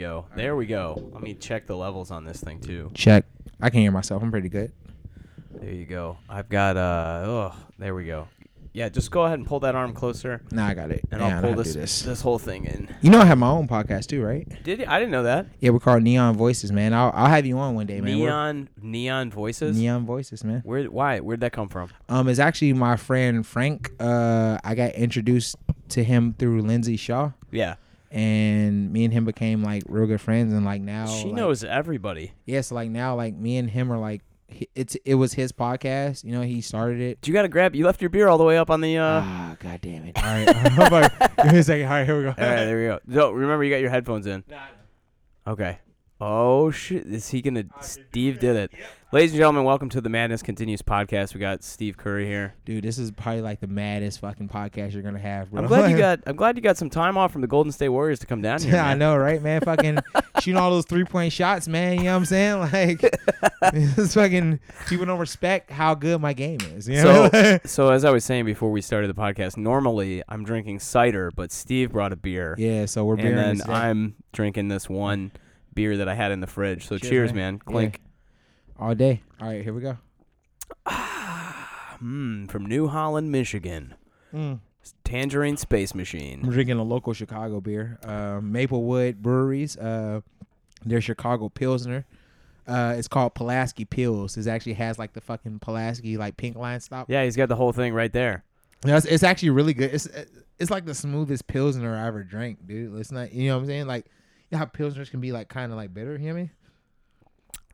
go. There we go. Let me check the levels on this thing too. Check. I can hear myself. I'm pretty good. There you go. I've got uh oh, there we go. Yeah, just go ahead and pull that arm closer Nah, I got it. and Yeah, I I'll know pull how to this, do this. this whole thing in. You know I have my own podcast too, right? Did you? I didn't know that. Yeah, we're called Neon Voices, man. I'll I'll have you on one day, man. We're- Neon neon voices. Neon Voices, man. Where why? Where'd that come from? Um, it's actually my friend Frank. Uh, I got introduced to him through Lindsay Shaw, Yeah. And me and him became like real good friends. And like now, she like, knows everybody. Yeah, so like now, like me and him are like, it's it was his podcast. You know, he started it. Do you got to grab. You left your beer all the way up on the. uh ah, god damn it! All right, I'm like, give me a second. All right, here we go. All right, there we go. So remember, you got your headphones in. Okay. Oh shit! Is he gonna? Steve did it. Ladies and gentlemen, welcome to the Madness Continues podcast. We got Steve Curry here. Dude, this is probably like the maddest fucking podcast you're gonna have, bro. I'm glad you got. I'm glad you got some time off from the Golden State Warriors to come down here. Yeah, I man. know, right, man? Fucking shooting all those three point shots, man. You know what I'm saying? Like, it's fucking people don't respect how good my game is. You know? So, so as I was saying before we started the podcast, normally I'm drinking cider, but Steve brought a beer, yeah, so we're beer and then I'm drinking this one beer that I had in the fridge. So Cheers, cheers, man. Clink. all day. All right, here we go. Hmm, from New Holland, Michigan. Tangerine Space Machine. I'm Machine. drinking a local Chicago beer, uh, Maplewood Breweries. Uh, their Chicago Pilsner. Uh, it's called Pulaski Pils. It actually has like the fucking Pulaski like pink line stop. Yeah, he's got the whole thing right there. No, It's, it's actually really good. It's it's like the smoothest pilsner I ever drank, dude. It's not, you know what I'm saying? Like, know how pilsners can be like kind of like bitter. You know what I mean?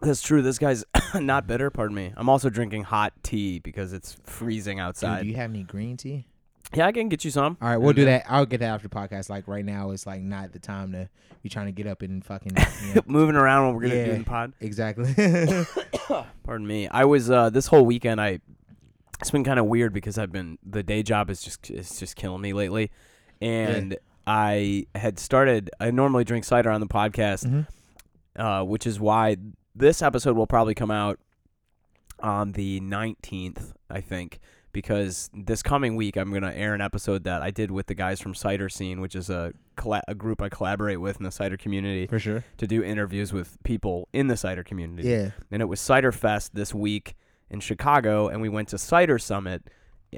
That's true. This guy's not bitter. Pardon me. I'm also drinking hot tea because it's freezing Dude, outside. do you have any green tea? yeah, I can get you some. All right, we'll And, do uh, that. I'll get that after the podcast. Like right now, it's like not the time to be trying to get up and fucking. You know. Moving around when we're gonna do Yeah. the pod. exactly. Pardon me. I was uh, this whole weekend. I it's been kind of weird because I've been the day job is just is just killing me lately, and I had started. I normally drink cider on the podcast, Mhm. uh, which is why this episode will probably come out on the 19th, I think, because this coming week I'm gonna air an episode that I did with the guys from Cider Scene, which is a colla- a group I collaborate with in the cider community For sure. to do interviews with people in the cider community Yeah. and it was Cider Fest this week in Chicago, and we went to Cider Summit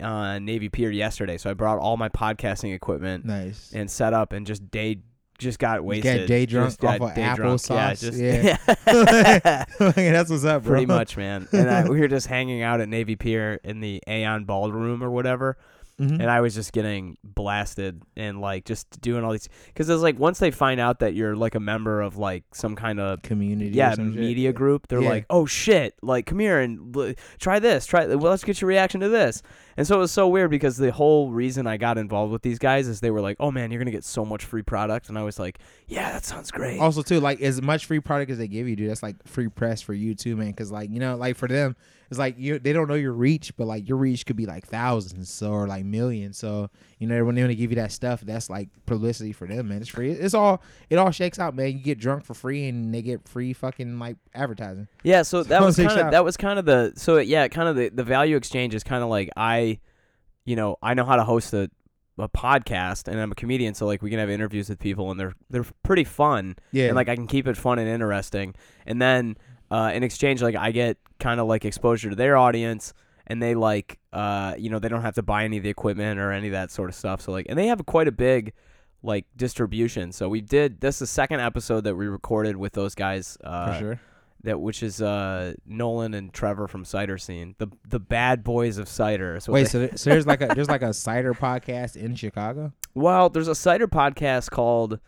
on Navy Pier yesterday. So I brought all my podcasting equipment Nice. and set up, and just day just got wasted. got day drunk Just off of drunk. Yeah, applesauce. just Yeah. That's what's up, bro. pretty much, man. And I, we were just hanging out at Navy Pier in the Aon Ballroom or whatever, Mhm. and I was just getting blasted and like just doing all these because it's like once they find out that you're like a member of like some kind of Community. or yeah some shit. media group they're Yeah. like oh shit like come here and l- try this try well let's get your reaction to this and so it was so weird because the whole reason i got involved with these guys is they were like oh man you're gonna get so much free product and i was like yeah that sounds great Also, too, like as much free product as they give you, dude, that's like free press for you too, man. Because like you know, like for them, it's like you they don't know your reach, but like your reach could be like thousands, or like millions. So you know when they want to give you that stuff, that's like publicity for them, man. It's free. It's all it all shakes out, man. You get drunk for free, and they get free fucking like advertising. yeah so that So was kind of that was kind of the so yeah kind of the, the value exchange is kind of like i you know i know how to host a a podcast and I'm a comedian so like we can have interviews with people and they're they're pretty fun Yeah, and like I can keep it fun and interesting. And then uh, in exchange, like I get kind of like exposure to their audience, and they like uh, you know they don't have to buy any of the equipment or any of that sort of stuff. So like, and they have quite a big like distribution. So we did this is the second episode that we recorded with those guys. Uh, for sure. That which is uh, Nolan and Trevor from Cider Scene, the the bad boys of cider. So Wait, they- so, there- so there's like a there's like a cider podcast in Chicago. Well, there's a cider podcast called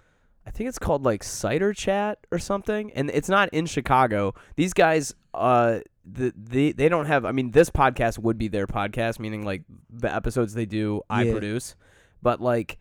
I think it's called like Cider Chat or something, and it's not in Chicago. These guys, uh, the the they don't have. I mean, this podcast would be their podcast, meaning like the episodes they do, I Yeah. produce, but like.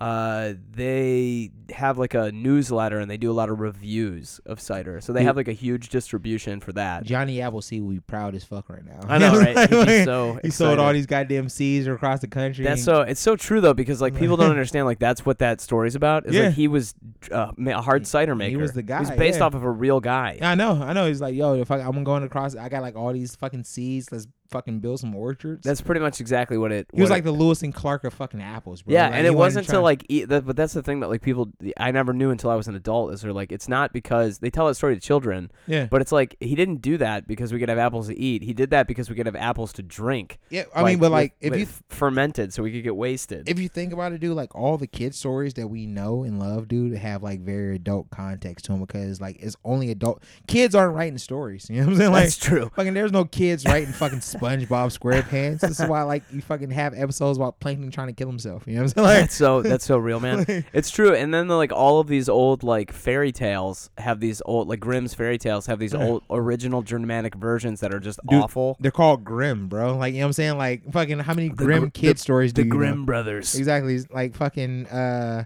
Uh, they have like a newsletter and they do a lot of reviews of cider. So they Dude. have like a huge distribution for that. Johnny Appleseed would be proud as fuck right now. I know, right? He'd so he sold all these goddamn seeds across the country. That's so it's so true though because like people don't understand like that's what that story's about. Is Yeah. like he was uh, a hard cider maker. He was the guy. He was based yeah. off of a real guy. I know, I know. He's like, yo, if I, I'm going across, I got like all these fucking seeds. Let's fucking build some orchards. That's pretty much exactly what it. he was what like it- the Lewis and Clark of fucking apples, bro. yeah, Like, and it wasn't to to like, eat, that, but that's the thing that like people, I never knew until I was an adult. Is they're like, it's not because they tell that story to children, yeah, but it's like he didn't do that because we could have apples to eat. He did that because we could have apples to drink. yeah. I mean, but with- like if with you fermented, so we could get wasted. if you think about it, dude, like all the kid stories that we know and love, dude, have like very adult context to them because like it's only adult kids aren't writing stories. You know what I'm saying? Like that's true. fucking, there's no kids writing fucking SpongeBob SquarePants. This is why like you fucking have episodes about Plankton trying to kill himself. You know what I'm saying? That's so that's so real, man. Like, It's true. And then like all of these old like fairy tales have these old like Grimm's fairy tales have these old original Germanic versions that are just Dude, awful. they're called Grimm, bro. Like you know what I'm saying? Like fucking, how many The Grimm Gr- kid stories do The you know? Grimm brothers. Exactly. Like fucking uh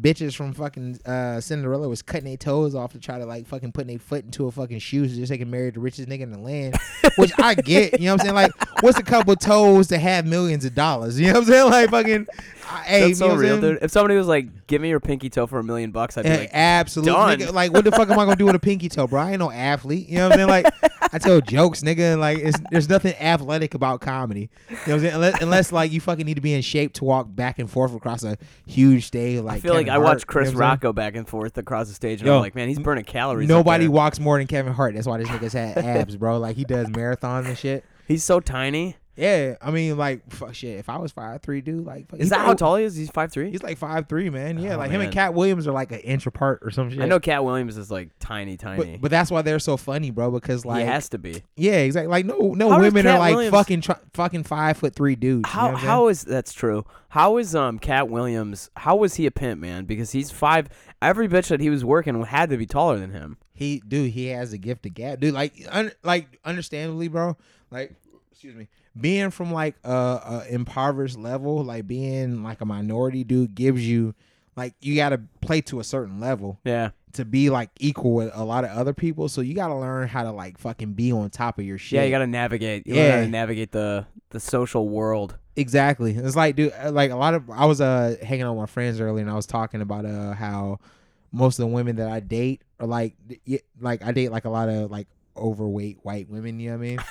bitches from fucking uh Cinderella was cutting their toes off to try to like fucking putting their foot into a fucking shoe so just they can marry the richest nigga in the land. Which I get, you know what I'm saying? Like, what's a couple toes to have millions of dollars? You know what I'm saying? Like fucking I- hey, That's you so know real, dude. If somebody was like, "Give me your pinky toe for a million bucks," I'd be Yeah, like, absolutely. Nigga, like, what the fuck am I gonna do with a pinky toe, bro? I ain't no athlete. You know what I'm saying? Like, I tell jokes, nigga. Like, it's, there's nothing athletic about comedy. You know what I'm saying? Unless, unless like you fucking need to be in shape to walk back and forth across a huge stage. Like, I feel like Kevin I Hart, watch you Chris know what I'm saying? Rocco back and forth across the stage, and Yo, I'm like, man, he's burning calories. Nobody walks more than Kevin Hart. That's why this nigga's had abs, bro. Like he does marathons and shit. He's so tiny. Yeah, I mean, like, fuck shit. If I was five three, dude, like, fuck- Is that how tall he is? He's five three. He's like five three, man. Yeah, Oh, like him and. Katt Williams are like an inch apart or some shit. I know Katt Williams is like tiny, tiny. but, but that's why they're so funny, bro. Because like, he has to be. yeah, exactly. Like no, no How women are like Williams- fucking tr- fucking five foot three dudes. you know How how is that's true? How is um Katt Williams? How was he a pimp, man? Because he's five. Every bitch that he was working had to be taller than him. he dude he has a gift of gab dude like un, like understandably bro like excuse me being from like a, a impoverished level like being like a minority dude gives you like you got to play to a certain level Yeah, to be like equal with a lot of other people so you got to learn how to like fucking be on top of your shit yeah. You got to navigate. You Yeah. got to navigate the the social world. Exactly. It's like, dude, uh, like a lot of I was uh hanging out with my friends earlier, and I was talking about uh how most of the women that I date are like, like I date like a lot of like overweight white women. You know what I mean?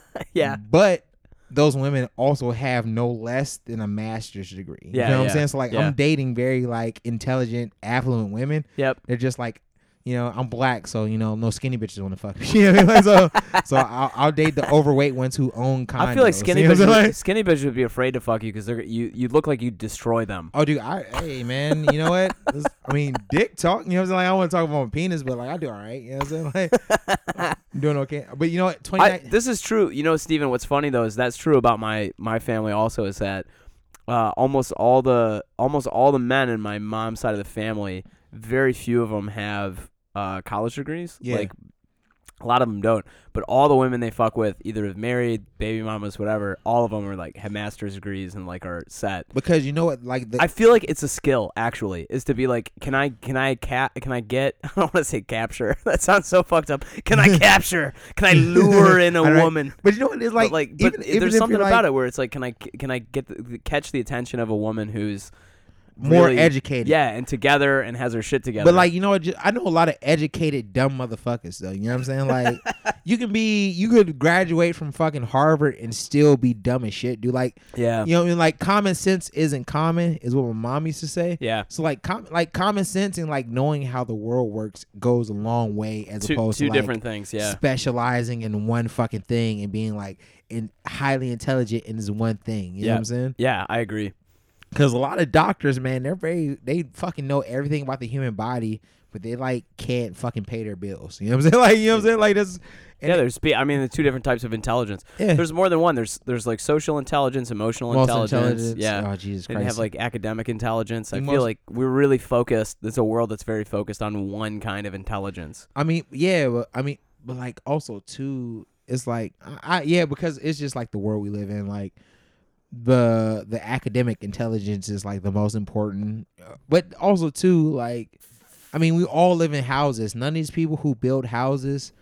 yeah, But those women also have no less than a master's degree. You Yeah, know what yeah, I'm saying? So like, yeah. I'm dating very like intelligent, affluent women. yep. They're just like. You know, I'm black, so you know, no skinny bitches want to fuck me. You know I mean? Like, so, so I'll, I'll date the overweight ones who own condos. I feel like skinny You know bitches, would- skinny bitches would be afraid to fuck you because they're you. You look like you destroy them. Oh, dude, I hey man, you know what? This- I mean, dick talk. You know what I'm saying? Like, I don't want to talk about my penis, but like I do all right. You know what I'm saying? Like, I'm doing okay. But you know what? Twenty this is true. You know, Steven, what's funny though is that's true about my my family also is that uh, almost all the almost all the men in my mom's side of the family, very few of them have uh, college degrees. Yeah. Like a lot of them don't, but all the women they fuck with either have married, baby mamas, whatever. All of them are like have master's degrees and like are set. because you know what? Like the I feel like it's a skill actually, is to be like, can I can I cap can I get I don't want to say capture. that sounds so fucked up. Can I capture? Can I lure in a right. woman? but you know what? It's like but like, even, but even there's something about like, it where it's like, can I can I get the, catch the attention of a woman who's more really- educated. yeah, and together and has her shit together. But like you know what? I know a lot of educated dumb motherfuckers though. You know what I'm saying? Like you can be, you could graduate from fucking Harvard and still be dumb as shit, dude. Like yeah, you know, what I mean, like common sense isn't common, is what my mom used to say. yeah, So like, com- like common sense and like knowing how the world works goes a long way as two opposed two to like, different things. Yeah, specializing in one fucking thing and being like in highly intelligent in this one thing. You know Yeah. what I'm saying? yeah, I agree. Because a lot of doctors, man, they're very they fucking know everything about the human body, but they like can't fucking pay their bills. You know what I'm saying? Like you know what I'm saying? Like that's and yeah, there's I mean, the two different types of intelligence. yeah. There's more than one. There's there's like social intelligence, emotional Most intelligence. Yeah. Oh Jesus Christ. and have like academic intelligence. I feel like we're really focused. There's a world that's very focused on one kind of intelligence. I mean, yeah, but I mean, but like also too, it's like I, I yeah, because it's just like the world we live in. Like the the academic intelligence is like the most important, but also too like, I mean, we all live in houses. None of these people who build houses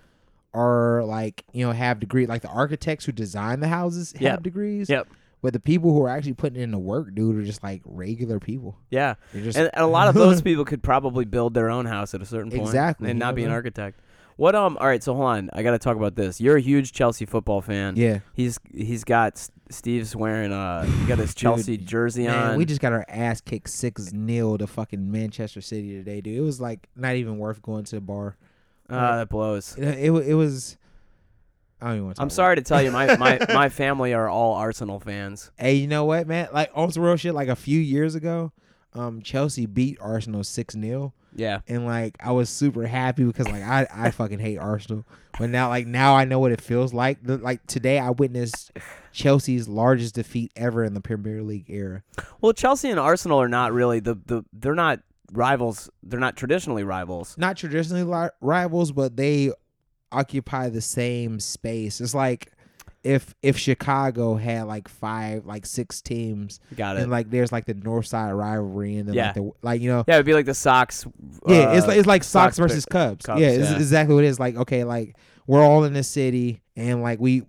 are like you know have degrees. Like the architects who design the houses have Yep. degrees. Yep. But the people who are actually putting in the work, dude, are just like regular people. Yeah. Just And, and a lot of those people could probably build their own house at a certain point Exactly, and not be an what I mean? architect. What um? All right, so hold on. I got to talk about this. You're a huge Chelsea football fan. Yeah. He's he's got Steve's wearing uh he got his Chelsea jersey on. Man, we just got our ass kicked six 0 to fucking Manchester City today, dude. It was like not even worth going to the bar. uh, that blows. It it, it was. I don't even want to. I'm sorry to tell you, my, my, my family are all Arsenal fans. Hey, you know what, man? Like on some real shit. Like a few years ago, um, Chelsea beat Arsenal six 0 Yeah. and like I was super happy because like I I fucking hate Arsenal, but now like now I know what it feels like. Like today, I witnessed Chelsea's largest defeat ever in the Premier League era. Well, Chelsea and Arsenal are not really the, the they're not rivals. They're not traditionally rivals. Not traditionally li- rivals, but they occupy the same space. It's like if if Chicago had like five, like six teams, Got it. and like there's like the North Side rivalry, and then Yeah. like the like you know. yeah, it'd be like the Sox. Yeah, it's uh, like it's like Sox, Sox versus Cubs. Cubs, yeah, it's yeah. exactly what it is. Like, okay, like we're all in the city and like we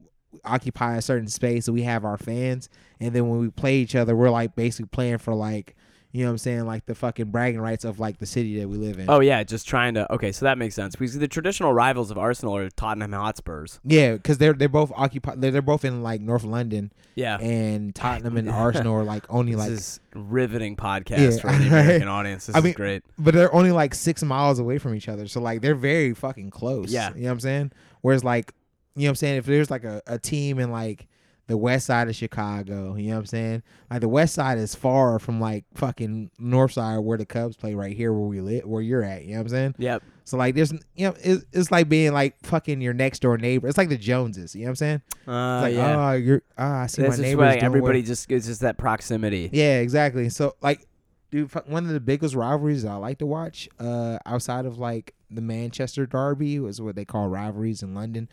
occupy a certain space, so we have our fans, and then when we play each other, we're like basically playing for like you know what I'm saying, like the fucking bragging rights of like the city that we live in. Oh yeah, just trying to. Okay, so that makes sense because the traditional rivals of Arsenal are Tottenham Hotspurs. Yeah, because they're they're both occupy they're, they're both in like North London, Yeah. and Tottenham and Arsenal are like only This like, riveting podcast Yeah, for the American audience. This I is mean, great. but they're only like six miles away from each other. So like they're very fucking close. Yeah. You know what I'm saying? Whereas like you know what I'm saying, if there's like a, a team in like the west side of Chicago, you know what I'm saying? Like the west side is far from like fucking north side where the Cubs play right here where we live where you're at, you know what I'm saying? Yep. So like there's you know, it's, it's like being like fucking your next door neighbor. It's like the Joneses, you know what I'm saying? Uh, It's like, yeah. oh you're ah I see this my neighbors why doing everybody well. just it's just that proximity. Yeah, exactly. So like, dude, one of the biggest rivalries I like to watch, uh, outside of like the Manchester Derby, was what they call rivalries in London,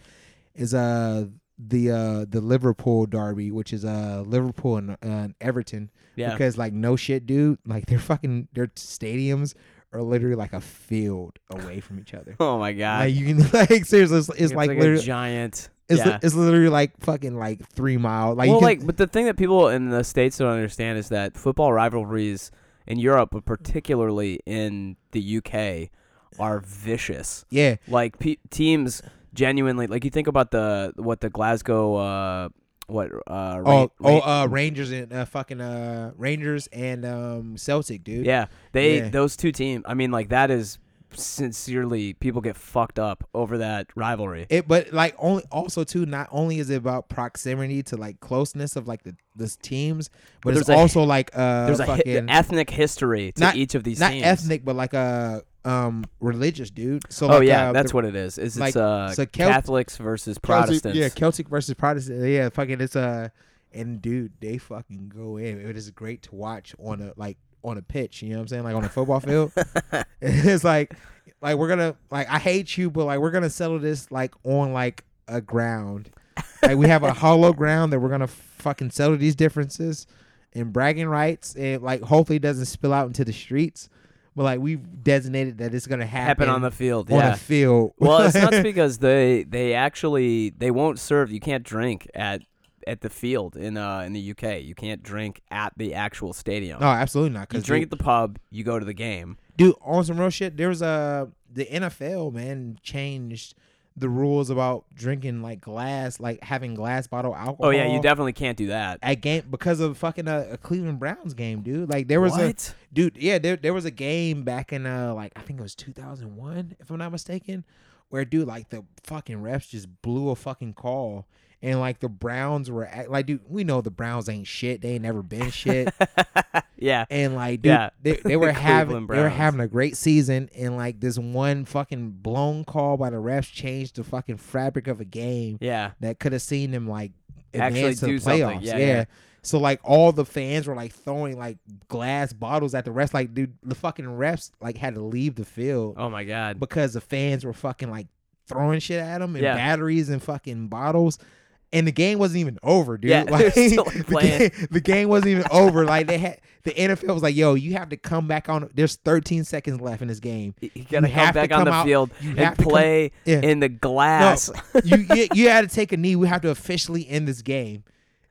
is uh the uh the Liverpool Derby, which is uh Liverpool and, uh, and Everton. Yeah. Because like no shit, dude, like their fucking their stadiums are literally like a field away from each other. Oh my god. Like you can like seriously, it's, it's, like, a literally. giant. It's, yeah. li- it's literally like fucking like three miles. Like well, can, like, but the thing that people in the states don't understand is that football rivalries in Europe, but particularly in the UK, are vicious. yeah, Like pe- teams genuinely, like you think about the what the Glasgow, uh, what uh, Oh, Ra- oh, Ra- uh, Rangers and uh, fucking uh, Rangers and um, Celtic, dude. yeah, they Yeah. those two teams. I mean, like that is sincerely people get fucked up over that rivalry. It, but like only also too. Not only is it about proximity to like closeness of like the this teams, but, But it's there's a- also like uh There's a hi- ethnic history to not- each of these not teams. ethnic, but like uh um religious, dude. So Oh like, yeah, uh, that's the what it is. Is like, it's uh so Celt- Catholics versus Celtic- Protestants? yeah, Celtic versus Protestant. Yeah, fucking it's uh and dude, they fucking go in. It is great to watch on a like on a pitch. You know what I'm saying? Like on a football field. it's like like we're gonna like I hate you, but like we're gonna settle this like on like a ground. Like we have a hollow ground that we're gonna fucking settle these differences and bragging rights and like hopefully it doesn't spill out into the streets. But like we've designated that it's gonna happen, happen on the field. on Yeah. a field. well, it's nuts because they they actually they won't serve. You can't drink at at the field in uh in the UK. You can't drink at the actual stadium. No, absolutely not. you drink dude, at the pub. You go to the game. dude, on some real shit, there was a the NFL man changed the rules about drinking like glass, like having glass bottle alcohol. Oh yeah, you definitely can't do that. at game because of fucking uh, a Cleveland Browns game, dude. Like there was what? a dude, yeah, there there was a game back in uh like I think it was 2001 if I'm not mistaken, where dude like the fucking refs just blew a fucking call. And like the Browns were act- like, dude, we know the Browns ain't shit. They ain't never been shit. yeah. and like dude, Yeah. they, they were The having Cleveland they were having a great season and like this one fucking blown call by the refs changed the fucking fabric of a game Yeah. that could have seen them like Actually advance to the playoffs. Yeah, Yeah, yeah. So like all the fans were like throwing like glass bottles at the refs. Like dude, the fucking refs like had to leave the field Oh my god. because the fans were fucking like throwing shit at them and Yeah. batteries and fucking bottles. And the game wasn't even over, dude. Yeah, like, still, like, the, playing. game, the game wasn't even over. Like they had the NFL was like, "Yo, you have to come back on. There's 13 seconds left in this game. You gotta you come back on the out- field and to come- play Yeah. in the glass. you, you you had to take a knee. We have to officially end this game."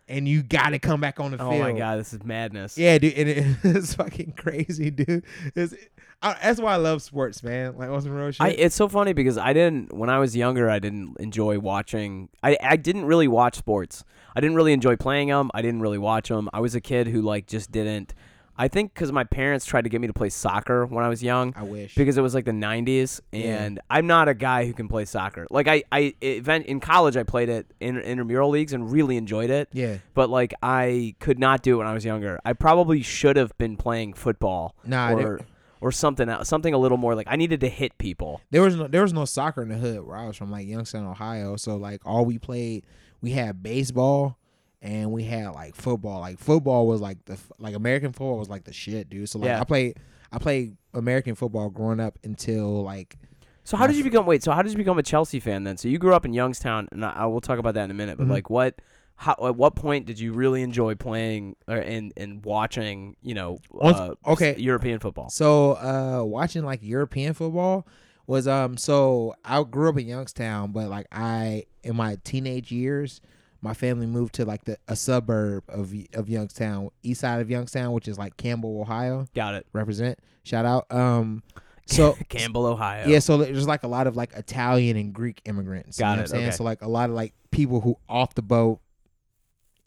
and you got to come back on the Oh field. Oh my god, this is madness. Yeah, dude, and it, it's fucking crazy, dude. It's, I, that's why I love sports, man. Like on some real shit. I, it's so funny because I didn't when I was younger. I didn't enjoy watching. I I didn't really watch sports. I didn't really enjoy playing them. I didn't really watch them. I was a kid who like just didn't. I think because my parents tried to get me to play soccer when I was young I wish. because it was like the 90s Yeah. and I'm not a guy who can play soccer. Like I I event in college I played it in intramural leagues and really enjoyed it, yeah, but like I could not do it when I was younger. I probably should have been playing football nah, or or something else, something a little more like I needed to hit people. there was no there was no soccer in the hood where I was from, like Youngstown, Ohio. So like all we played, we had baseball and we had like football. Like football was like the like American football was like the shit, dude. So like Yeah. I played I played American football growing up until like So how did you become wait, so how did you become a Chelsea fan then? So you grew up in Youngstown and I, I will talk about that in a minute, but Mhm. like what how, at what point did you really enjoy playing or, and and watching, you know, uh, okay. European football? So uh watching like European football was um so I grew up in Youngstown, but like I in my teenage years, my family moved to like the a suburb of of Youngstown, east side of Youngstown, which is like Campbell, Ohio. Got it. Represent. Shout out. Um so Campbell, Ohio. yeah, so there's like a lot of like Italian and Greek immigrants. you Got know it, what I'm saying? okay. So like a lot of like people who off the boat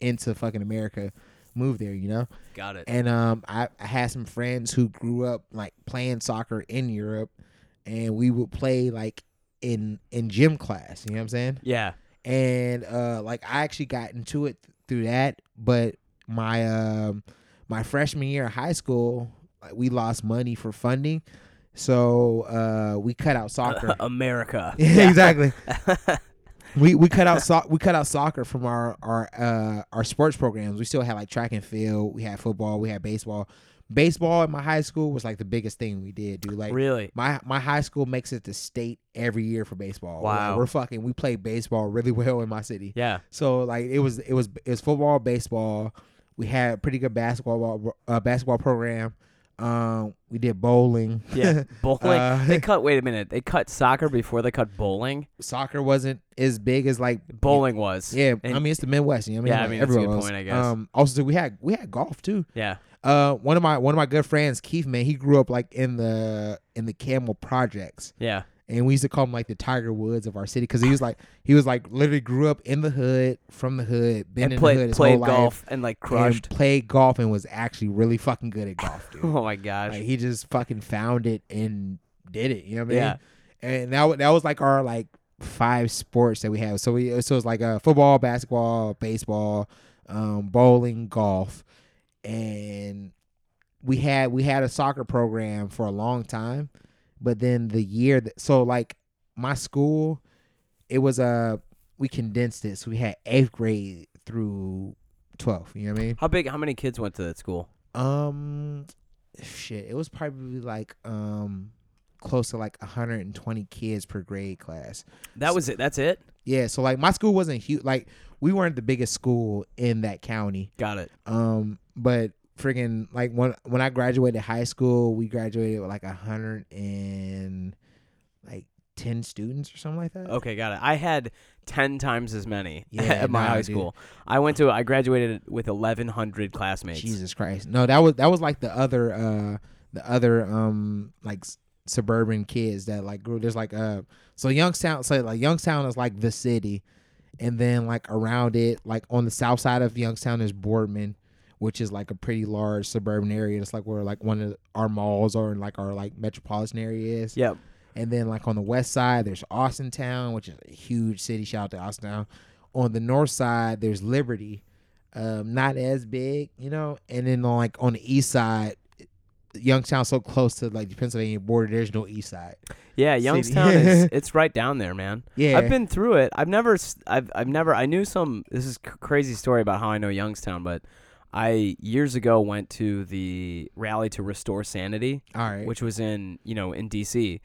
into fucking America move there, you know? Got it. And um, I, I had some friends who grew up like playing soccer in Europe, and we would play like in in gym class. You know what I'm saying? Yeah. And uh, like I actually got into it through that, but my um my freshman year of high school, like, we lost money for funding, so uh, we cut out soccer. America. Yeah, exactly. we we cut out so- we cut out soccer from our our uh our sports programs. We still had like track and field, we had football, we had baseball. Baseball in my high school was like the biggest thing we did, dude. Like really? my my high school makes it to state every year for baseball. Like, Wow. we're fucking we play baseball really well in my city. Yeah. So like it was it was it was football, baseball. We had a pretty good basketball uh, basketball program. Um, we did bowling. Yeah. Bowling. Uh, they cut wait a minute. They cut soccer before they cut bowling. Soccer wasn't as big as like Bowling was. Yeah, And- I mean it's the Midwest. You know what I mean? Yeah, I Like, mean, that's a good point, I guess. Um, also we had we had golf too. yeah. Uh, one of my one of my good friends, Keith, man, he grew up like in the in the Campbell projects, Yeah. And we used to call him like the Tiger Woods of our city because he was like he was like literally grew up in the hood, from the hood, been And in played the hood his played whole life, golf and like crushed. and played golf and was actually really fucking good at golf, dude. oh my gosh. like he just fucking found it and did it. You know what I mean? Yeah. And that that was like our like five sports that we have. So we so it's like uh, football, basketball, baseball, um, bowling, golf, and we had we had a soccer program for a long time, but then the year that so like my school, it was a we condensed it, so we had eighth grade through twelfth. You know what I mean? how big how many kids went to that school? Um, shit, it was probably like um close to like 120 kids per grade class. That was it. That's it? Yeah, so like my school wasn't huge. Like we weren't the biggest school in that county. Got it. Um, but freaking like when when I graduated high school, we graduated with like a hundred and like ten students or something like that. Okay, got it. I had ten times as many Yeah, at my nah, high dude. school. I went to I graduated with eleven hundred classmates. Jesus Christ. No, that was that was like the other uh the other um like suburban kids that like grew there's like uh so Youngstown so like Youngstown is like the city and then like around it like on the south side of Youngstown is Boardman which is like a pretty large suburban area it's like where like one of our malls or in like our like metropolitan area is Yep. and then like on the west side, there's Austintown, which is a huge city. Shout out to Austintown. On the north side, there's Liberty, um, not as big, you know. And then on like on the east side, Youngstown so close to like the Pennsylvania border. There's no east side. Yeah, Youngstown is it's right down there, man. Yeah, I've been through it. I've never I've I've never I knew some this is crazy story about how I know Youngstown, but I years ago went to the rally to restore sanity, all right. which was in, you know, in DC.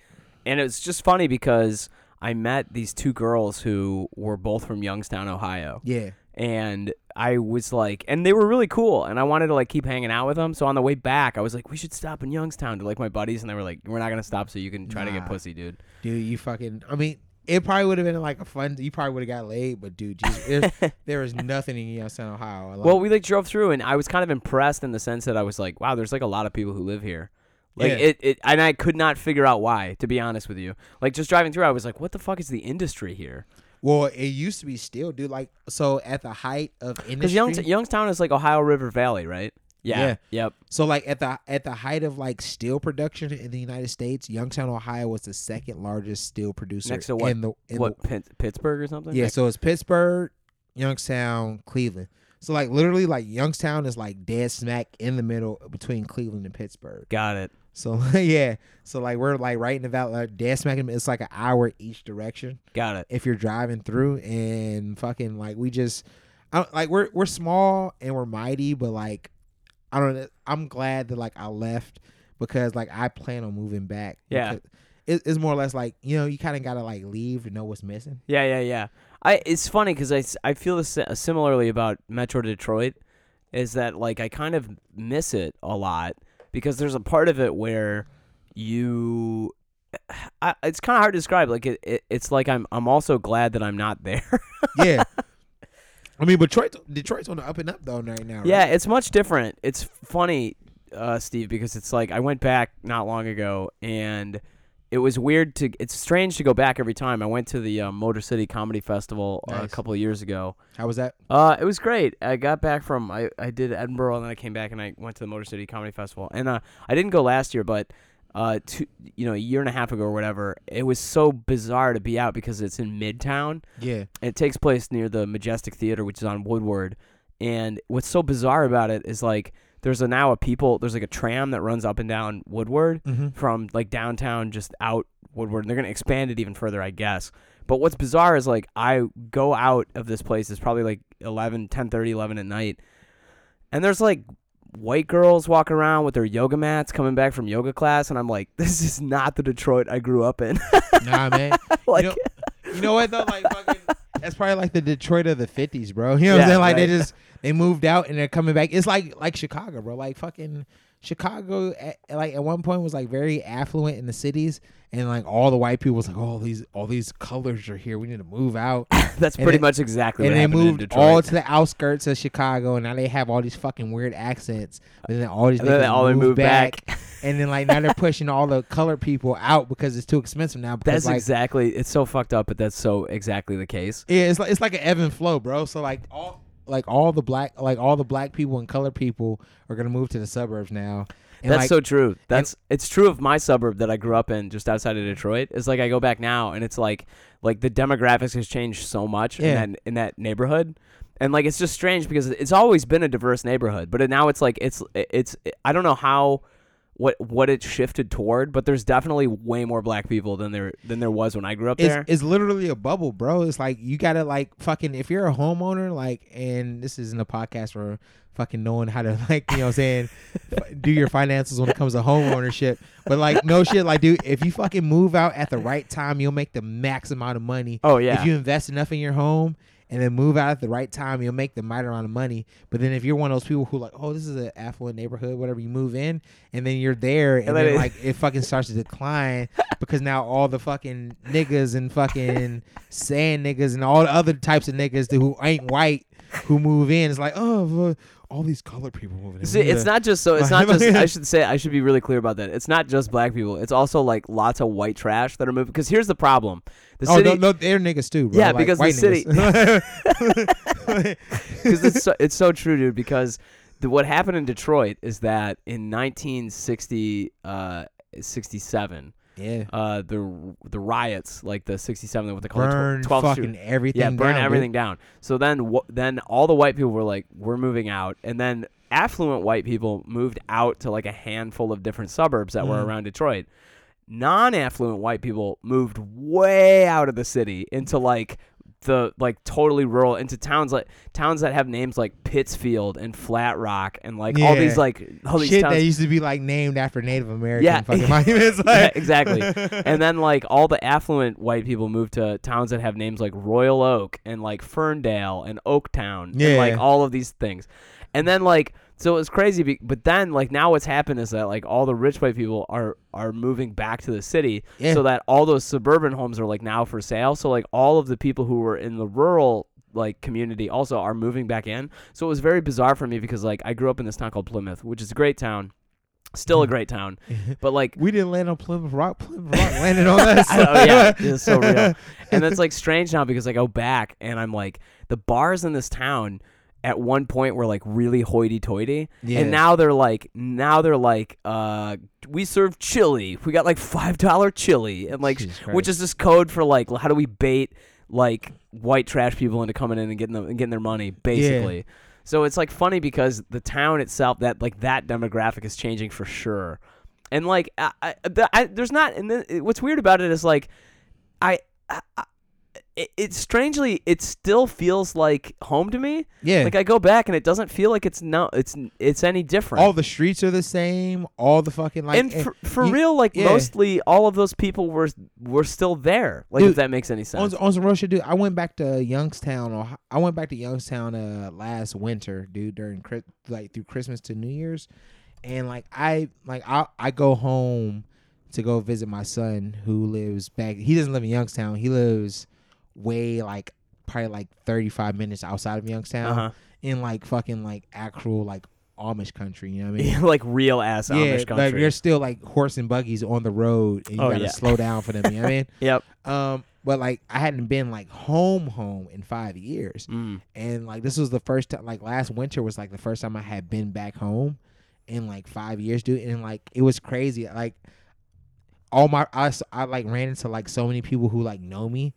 And it's just funny because I met these two girls who were both from Youngstown, Ohio. yeah, and I was like, and they were really cool, and I wanted to like keep hanging out with them. So on the way back, I was like, we should stop in Youngstown to like my buddies, and they were like, we're not gonna stop, so you can try to get pussy, dude. dude, you fucking. I mean, it probably would have been like a fun. You probably would have got laid, but dude, Jesus, there, there nothing in Youngstown, Ohio. Like, Well, we like drove through, and I was kind of impressed in the sense that I was like, "Wow, there's like a lot of people who live here." Like Yeah. it, it, and I could not figure out why. To be honest with you, like just driving through, I was like, "What the fuck is the industry here?" well, it used to be still, dude. Like, so at the height of Because industry, Young, Youngstown is like Ohio River Valley, right? Yeah. Yep. so like at the at the height of like steel production in the United States, Youngstown, Ohio was the second largest steel producer Next to what- in the in what Pit- Pittsburgh or something? yeah. Like- So it's Pittsburgh, Youngstown, Cleveland. So like literally, like Youngstown is like dead smack in the middle between Cleveland and Pittsburgh. got it. So yeah, so like we're like right in the valley, like dead smack. in It's like an hour each direction Got it. if you're driving through, and fucking like we just, I don't, like we're we're small and we're mighty, but like I don't know. I'm glad that like I left because like I plan on moving back. Yeah. it, it's more or less like you know you kind of gotta like leave to know what's missing. Yeah, yeah, yeah. I it's funny because I, I feel this uh, similarly about Metro Detroit, is that like I kind of miss it a lot because there's a part of it where you. I, it's kind of hard to describe. Like it, it, it's like I'm I'm also glad that I'm not there. Yeah. I mean, Detroit, Detroit's on the up and up though right now. Right? yeah, it's much different. It's funny, uh, Steve, because it's like I went back not long ago and it was weird to. It's strange to go back every time. I went to the uh, Motor City Comedy Festival uh, a Nice. couple of years ago. How was that? Uh, it was great. I got back from I, I did Edinburgh and then I came back and I went to the Motor City Comedy Festival. And uh, I didn't go last year, but uh, two, you know, a year and a half ago or whatever, it was so bizarre to be out because it's in Midtown. Yeah. And it takes place near the Majestic Theater, which is on Woodward. And what's so bizarre about it is like there's a now a people there's like a tram that runs up and down Woodward Mm-hmm. from like downtown just out Woodward. And they're gonna expand it even further, I guess. But what's bizarre is like I go out of this place. It's probably like 11, 10, 30, 11 at night, and there's like white girls walking around with their yoga mats coming back from yoga class, and I'm like, this is not the Detroit I grew up in. Nah, man. like, you, know, you know what though? Like fucking, that's probably like the Detroit of the '50s, bro. You know what Yeah, I'm saying? Like they just they moved out and they're coming back. It's like like Chicago, bro. Like fucking Chicago. At, like at one point was like very affluent in the cities, and like all the white people was like, oh, these all these colors are here. We need to move out. that's and pretty then- much exactly and they moved all to the outskirts of Chicago, and now they have all these fucking weird accents. and then all these And then niggas all they moved moved back. and then like now they're pushing all the colored people out because it's too expensive now. Because That's like exactly. It's so fucked up, but that's so exactly the case. Yeah, it's like it's like an ebb and flow, bro. So like all like all the black like all the black people and colored people are gonna move to the suburbs now. And That's like, so true. That's it's true of my suburb that I grew up in, just outside of Detroit. It's like I go back now, and it's like like the demographics has changed so much Yeah. in that in that neighborhood, and like it's just strange because it's always been a diverse neighborhood, but it, now it's like it's it's I don't know how what what it shifted toward, but there's definitely way more black people than there than there was when I grew up it's, there. it's literally a bubble, bro. It's like you gotta like fucking if you're a homeowner, like and this isn't a podcast for fucking knowing how to like you know what I'm saying do your finances when it comes to home ownership. But like no shit, like dude, if you fucking move out at the right time, you'll make the max amount of money. oh yeah, If you invest enough in your home and then move out at the right time, you'll make the right amount of money. But then if you're one of those people who like, oh, this is an affluent neighborhood, whatever, you move in and then you're there and, And then then like it fucking starts to decline because now all the fucking niggas and fucking sand niggas and all the other types of niggas who ain't white who move in, it's like, oh, all these colored people moving in. See, it's not just so. It's not just. I should say. I should be really clear about that. It's not just black people. It's also like lots of white trash that are moving. Because here's the problem: the Oh city. no, no, they're niggas too, bro. Yeah, like because the city- because it's so, it's so true, dude. Because the, what happened in Detroit is that in 1960, uh, 67, yeah, uh, the the riots, like the 67, what they call burn it, 12 fucking everything. yeah, burn down, dude. everything down. So then, then all the white people were like, "We're moving out," and then affluent white people moved out to like a handful of different suburbs that were Mhm. around Detroit. Non-affluent white people moved way out of the city into like the like totally rural into towns like towns that have names like Pittsfield and Flat Rock and like all these like all these Shit towns. that used to be like named after Native American Yeah. fucking monuments. Yeah, exactly. and then like all the affluent white people move to towns that have names like Royal Oak and like Ferndale and Oaktown and Yeah. like all of these things. And then like So it was crazy. Be- but then like now what's happened is that like all the rich white people are are moving back to the city, Yeah. so that all those suburban homes are like now for sale. So like all of the people who were in the rural like community also are moving back in. So it was very bizarre for me because like I grew up in this town called Plymouth, which is a great town, still a mm-hmm. great town, but like we didn't land on Plymouth Rock. Plymouth Rock landed on us. I know, oh, yeah, it's so real. And that's like strange now because I go back and I'm like, the bars in this town at one point we were like really hoity-toity, Yeah. and now they're like, now they're like, uh, we serve chili. We got like five dollar chili, and like, which is this code for like, how do we bait like white trash people into coming in and getting them and getting their money, basically. So it's like funny because the town itself, that like that demographic is changing for sure, and like I, I, the- I there's not. And then what's weird about it is like, I, I it, it strangely it still feels like home to me. yeah. Like I go back and it doesn't feel like it's no it's it's any different. all the streets are the same. All the fucking like. and for, for you- real, like yeah. mostly all of those people were were still there. Like Dude, if that makes any sense. on some real shit, dude. I went back to Youngstown. Or I went back to Youngstown uh last winter, dude. During like through Christmas to New Year's, and like I like I I go home to go visit my son who lives back. He doesn't live in Youngstown. He lives way like probably like thirty five minutes outside of Youngstown Uh-huh. in like fucking like actual like Amish country. You know what I mean? Like real ass yeah, Amish country. like there's still like horse and buggies on the road, and you Oh, gotta yeah. slow down for them. You know what I mean? yep. Um, but like I hadn't been like home home in five years, Mm. and like this was the first time. Like last winter was like the first time I had been back home in like five years, dude. And like it was crazy. Like all my i like ran into like so many people who like know me.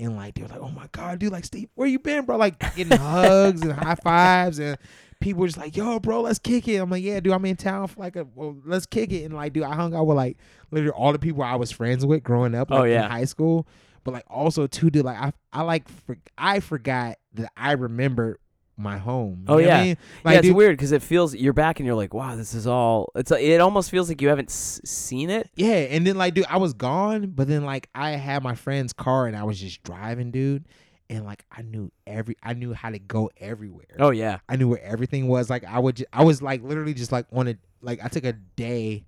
And like they were like, "Oh my god, dude! Like Steve, where you been, bro? Like getting hugs and high fives, and people were just like, "Yo, bro, let's kick it." I'm like, "Yeah, dude, I'm in town for like a well, let's kick it." And like, dude, I hung out with like literally all the people I was friends with growing up, oh, like Oh, yeah. in high school. But like also too, dude, like I I like for, I forgot that I remembered my home. You Oh, yeah. I mean? Like, yeah, it's dude, weird because it feels you're back and you're like, wow, this is all. It's like, it almost feels like you haven't s- seen it. Yeah, and then like, dude, I was gone, but then like I had my friend's car and I was just driving, dude, and like I knew every, I knew how to go everywhere. Oh yeah, I knew where everything was. Like I would, ju- I was like literally just like on a, like I took a day,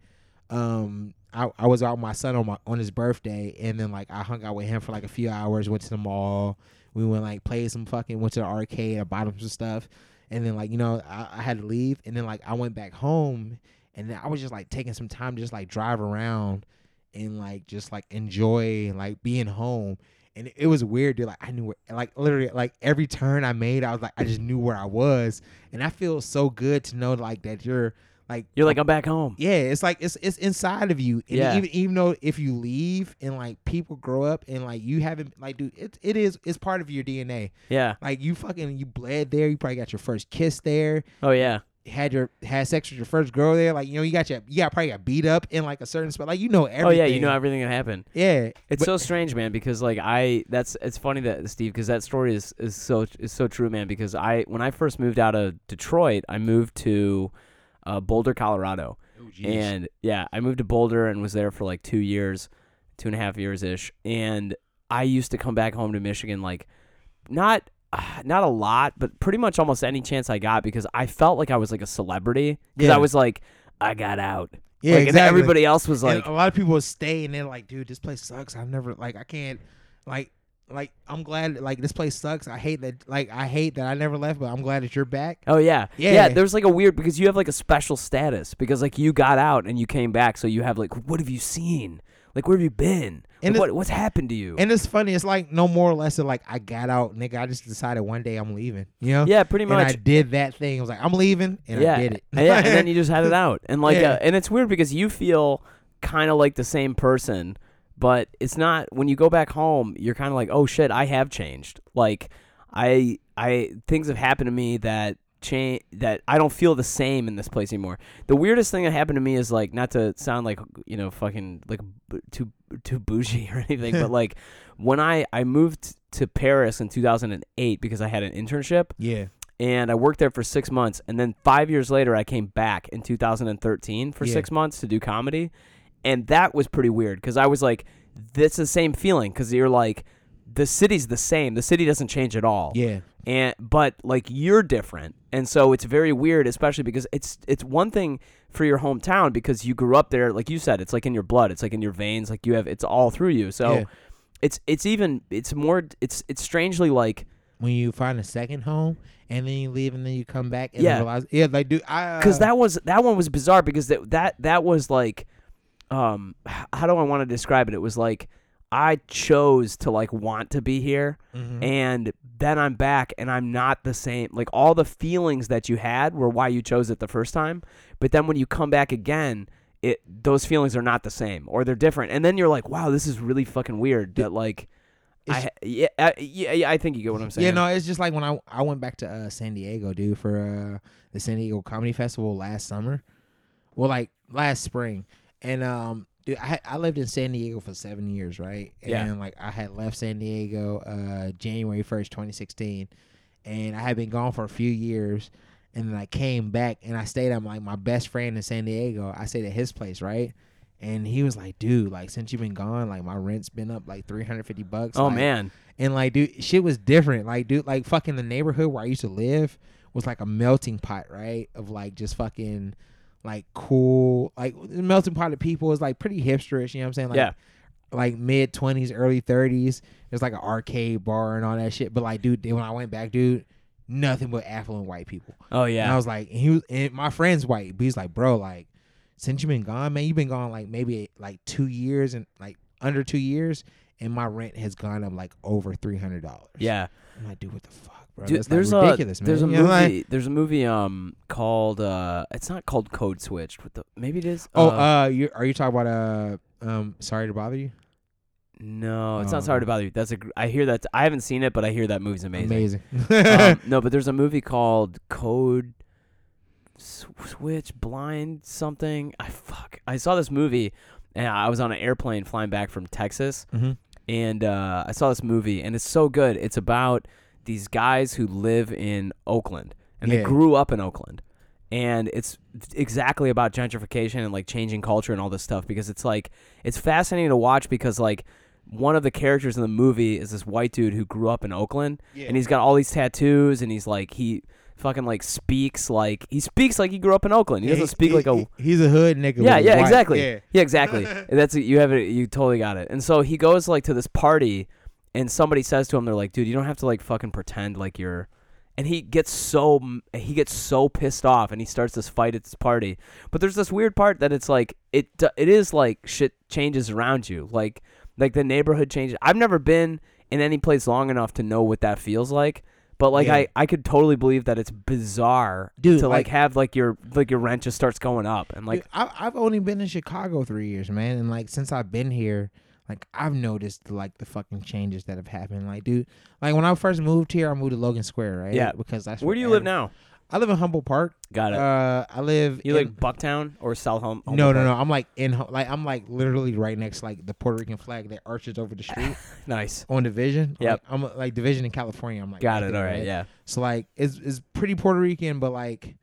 um, I, I was out with my son on my on his birthday, and then like I hung out with him for like a few hours, went to the mall, we went like played some fucking, went to the arcade, I bought him some stuff, and then like you know I, I had to leave, and then like I went back home, and then I was just like taking some time to just like drive around, and like just like enjoy like being home. And it was weird, dude. Like I knew where, like literally, like every turn I made, I was like, I just knew where I was, and I feel so good to know like that you're like you're like I'm back home. yeah, it's like it's it's inside of you. And Yeah. even even though if you leave and like people grow up and like you haven't like dude, it it is it's part of your DNA. Yeah. Like you fucking you bled there, you probably got your first kiss there, Oh yeah. had your had sex with your first girl there. Like, you know, you got your you got probably got beat up in like a certain spot. Like you know everything. Oh yeah. You know everything that happened. Yeah. It's but- so strange, man, because like I that's it's funny that Steve because that story is is so is so true, man. Because I when I first moved out of Detroit, I moved to uh, Boulder, Colorado, and yeah, I moved to Boulder and was there for like two years, two and a half years ish. And I used to come back home to Michigan like not not a lot, but pretty much almost any chance I got because I felt like I was like a celebrity because Yeah. I was like I got out. yeah, like, and exactly. everybody else was And like, a lot of people stay and they're like, dude, this place sucks. I've never like I can't like like I'm glad like this place sucks. I hate that like I hate that I never left, but I'm glad that you're back. Oh yeah. Yeah. yeah. There's like a weird because you have like a special status because like you got out and you came back, so you have like what have you seen? Like where have you been? And Like, what what's happened to you? And it's funny, it's like no more or less of like I got out, nigga. I just decided one day I'm leaving. You know? yeah, pretty And I did that thing. I was like, I'm leaving, and yeah, I did it. yeah, and then you just had it out, and like, Yeah. uh, and it's weird because you feel kind of like the same person, but it's not. When you go back home, you're kind of like, oh shit, I have changed. Like, I, I things have happened to me that change that I don't feel the same in this place anymore. The weirdest thing that happened to me is like not to sound like you know fucking like too too bougie or anything, but like when I I moved to Paris in 2008 because I had an internship yeah, and I worked there for six months. And then five years later, I came back in 2013 for Yeah. six months to do comedy, and that was pretty weird because I was like, "That's the same feeling." Because you're like, the city's the same. The city doesn't change at all. Yeah. and but like you're different and so it's very weird especially because it's it's one thing for your hometown because you grew up there like you said it's like in your blood it's like in your veins like you have it's all through you so Yeah. it's it's even it's more it's it's strangely like When you find a second home and then you leave and then you come back and Yeah. realize yeah, like dude, I because uh, that was that one was bizarre because that that that was like um how do i want to describe it it was like i chose to like want to be here mhm. and then I'm back and I'm not the same. Like all the feelings that you had were why you chose it the first time, but then when you come back again, it those feelings are not the same or they're different. And then you're like, "Wow, this is really fucking weird." That like I yeah, I, yeah, yeah, I think you get what I'm saying. Yeah, no, it's just like when I I went back to uh, San Diego, dude, for uh, the San Diego Comedy Festival last summer. Well, like last spring, and um, dude, I I lived in San Diego for seven years, right? Yeah. And like I had left San Diego uh January first, twenty sixteen, and I had been gone for a few years, and then I came back and I stayed at like my best friend in San Diego. I stayed at his place, right? And he was like, dude, like since you've been gone, like my rent's been up like three hundred fifty bucks. Oh like, man. and like, dude, shit was different. Like, dude, like fucking the neighborhood where I used to live was like a melting pot, right? Of like just fucking like cool, like the melting pot of people is like pretty hipsterish. You know what I'm saying? Like, Yeah. Like mid twenties, early thirties. There's like an arcade bar and all that shit. But like, dude, when I went back, dude, nothing but affluent white people. Oh yeah. And I was like, and he was, and my friend's white, but he's like, bro, like, since you've been gone, man, you've been gone like maybe like two years and like under two years, and my rent has gone up like over three hundred dollars. Yeah. I'm like, dude, what the fuck, bro? Dude, there's like a ridiculous, man. there's a You like- movie there's a movie um called uh it's not called Code Switched. What the maybe it is. oh, uh, you are you talking about uh um sorry to bother you? no, it's oh. not sorry to bother you. That's a gr- I hear that I haven't seen it, but I hear that movie's amazing. Amazing. um, no, but there's a movie called Code Switch Blind something. I fuck. I saw this movie, and I was on an airplane flying back from Texas, Mhm. and uh, I saw this movie, and it's so good. It's about these guys who live in Oakland, and they grew up in Oakland. And it's exactly about gentrification and like changing culture and all this stuff because it's like it's fascinating to watch because like one of the characters in the movie is this white dude who grew up in Oakland and he's got all these tattoos and he's like he fucking like speaks like he speaks like he grew up in Oakland. He doesn't speak like a he's a hood nigga. yeah, yeah, white- exactly. Yeah. Yeah, exactly. That's you have it. You totally got it. And so he goes like to this party, and somebody says to him, "They're like, dude, you don't have to like fucking pretend like you're." And he gets so he gets so pissed off, and he starts this fight at this party. But there's this weird part that it's like it it is like shit changes around you, like like the neighborhood changes. I've never been in any place long enough to know what that feels like. But like Yeah. I, I could totally believe that it's bizarre Dude, to like, like- have like your like your rent just starts going up and like Dude, I, I've only been in Chicago three years, man, and like since I've been here, like I've noticed like the fucking changes that have happened. Like, dude, like when I first moved here, I moved to Logan Square, right? Yeah. because that's where do you live now? I live in Humboldt Park. Got it. Uh, I live. You in, like Bucktown or South Home? No, no, no. I'm like in like I'm like literally right next to, like the Puerto Rican flag that arches over the street Nice. on Division. Yep. Like, I'm like Division in California. I'm like Got right it. there, All right. Yeah. So like it's it's pretty Puerto Rican, but like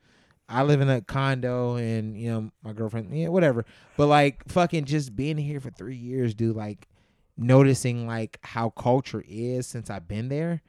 I live in a condo and you know my girlfriend, yeah, whatever. But like fucking just being here for three years, dude. Like noticing like how culture is since I've been there,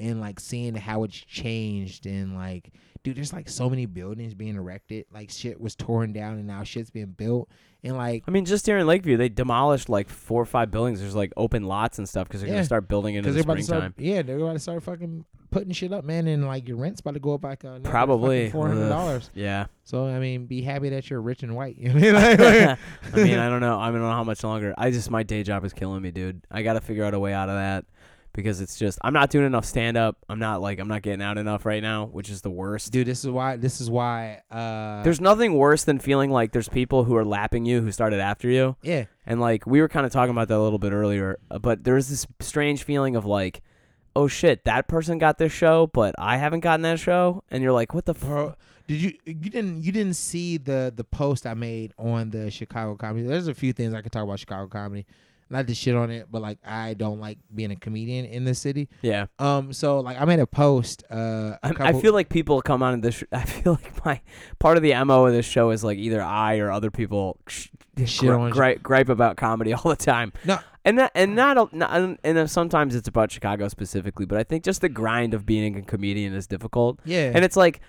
and like seeing how it's changed and like. Dude, there's like so many buildings being erected. Like shit was torn down and now shit's being built. And like I mean, just here in Lakeview, they demolished like four or five buildings. There's like open lots and stuff because they're Yeah. gonna start building in Because the they're about to springtime. start, yeah, they're about to start fucking putting shit up, man, and like your rent's about to go up like uh, Probably four hundred dollars. Yeah. So I mean, be happy that you're rich and white. You know I mean? I mean, I don't know. I don't know how much longer. I just my day job is killing me, dude. I got to figure out a way out of that because it's just I'm not doing enough stand up. I'm not like I'm not getting out enough right now, which is the worst. dude, this is why. This is why. Uh, There's nothing worse than feeling like there's people who are lapping you who started after you. yeah, And like we were kind of talking about that a little bit earlier, uh, but there's this strange feeling of like, oh shit, that person got this show, but I haven't gotten that show, and you're like, what the fuck? Did you you didn't you didn't see the the post I made on the Chicago comedy? There's a few things I could talk about Chicago comedy. Not to shit on it, but like I don't like being a comedian in the city. Yeah, Um, so like I made a post. Uh, a I, I couple- feel like people come on this. Sh- I feel like my part of the mo of this show is like either I or other people sh- shit gri- on gripe, gripe about comedy all the time. No. and that, and not, not and sometimes it's about Chicago specifically, but I think just the grind of being a comedian is difficult. Yeah. And it's like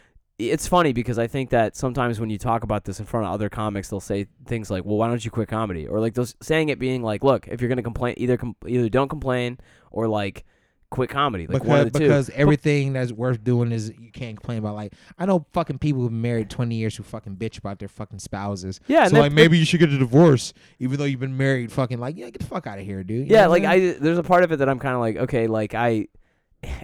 it's funny because I think that sometimes when you talk about this in front of other comics, they'll say things like, "Well, why don't you quit comedy?" Or like those saying it being like, "Look, if you're gonna complain, either com- either don't complain or like quit comedy." Like one because of the two. because everything that's worth doing is you can't complain about. Like I know fucking people who've married twenty years who fucking bitch about their fucking spouses. Yeah, so like maybe you should get a divorce even though you've been married. Fucking like yeah, get the fuck out of here, dude. You yeah, like I'm saying? I there's a part of it that I'm kind of like, okay, like I,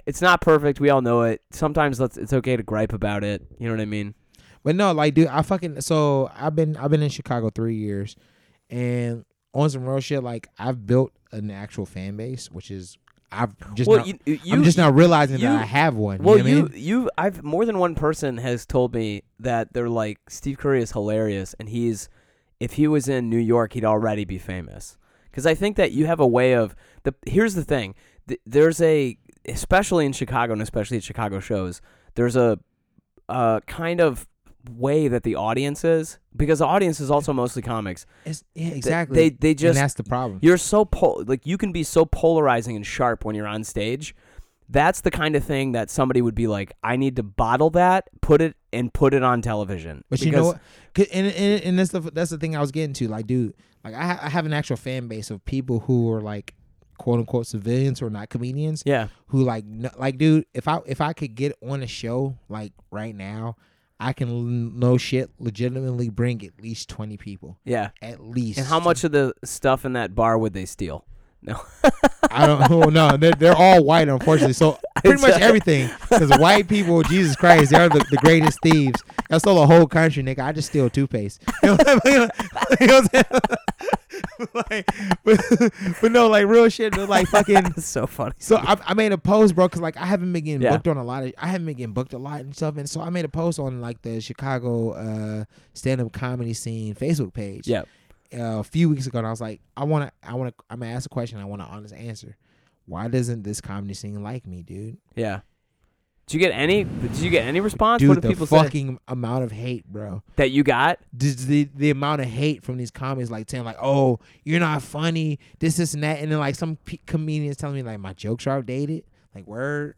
it's not perfect. We all know it. Sometimes let's it's okay to gripe about it. You know what I mean? But no, like dude, I fucking so I've been I've been in Chicago three years, and on some real shit, like I've built an actual fan base, which is I've just well, not, you, you, I'm just now realizing you- that I have one. Well, you, know you, I mean? you, I've more than one person has told me that they're like Steve Curry is hilarious, and he's if he was in New York, he'd already be famous. Because I think that you have a way of the. Here's the thing: there's a, especially in Chicago and especially at Chicago shows, there's a, a kind of way that the audience is because the audience is also mostly comics. It's, yeah, exactly. They they and just that's the problem. you're so pol- like you can be so polarizing and sharp when you're on stage. That's the kind of thing that somebody would be like, I need to bottle that, put it and put it on television. But you know what? And, and, and that's the that's the thing I was getting to. Like, dude, like I, ha- I have an actual fan base of people who are like quote unquote civilians or not comedians Yeah, who like kn- like dude if I if I could get on a show like right now I can l- no shit legitimately bring at least 20 people yeah. at least And how much of the stuff in that bar would they steal? No. I don't know. no they're, they're all white unfortunately so pretty much everything because white people Jesus Christ they're the, the greatest thieves I stole a whole country nigga I just steal toothpaste you know what I mean? You know what I'm saying? like, but, but no like real shit but like fucking so funny. So I, I made a post, bro, because like I haven't been getting Yeah. booked on a lot of. I haven't been getting booked a lot and stuff, and so I made a post on like the Chicago uh, stand up comedy scene Facebook page. yeah. Uh, a few weeks ago, and I was like, I want to, I want to, I'm gonna ask a question. I want an honest answer. Why doesn't this comedy scene like me, dude? Yeah. Did you get any? Did you get any response? Dude, what did the people say fucking amount of hate, bro. that you got? Just the the amount of hate from these comics, like saying like, "Oh, you're not funny," this, this, and that, and then like some pe- comedians telling me like my jokes are outdated. Like word,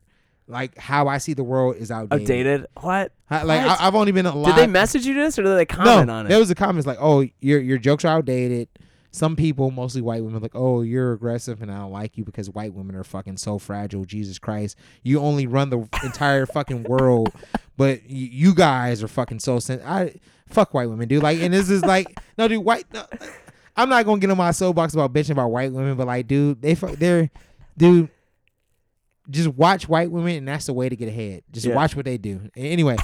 like how I see the world is outdated. Outdated? What? I, like What? I, I've only been a lot. Did they message you this or did they comment no, on it? there was the comments like, "Oh, your your jokes are outdated." Some people, mostly white women, like, "Oh, you're aggressive, and I don't like you because white women are fucking so fragile." Jesus Christ, you only run the entire fucking world, but y- you guys are fucking so sen- I fuck white women, dude. Like, and this is like, no, dude, white. No, I'm not gonna get on my soapbox about bitching about white women, but like, dude, they fu- they're, dude. Just watch white women, and that's the way to get ahead. Just Yeah. watch what they do. Anyway,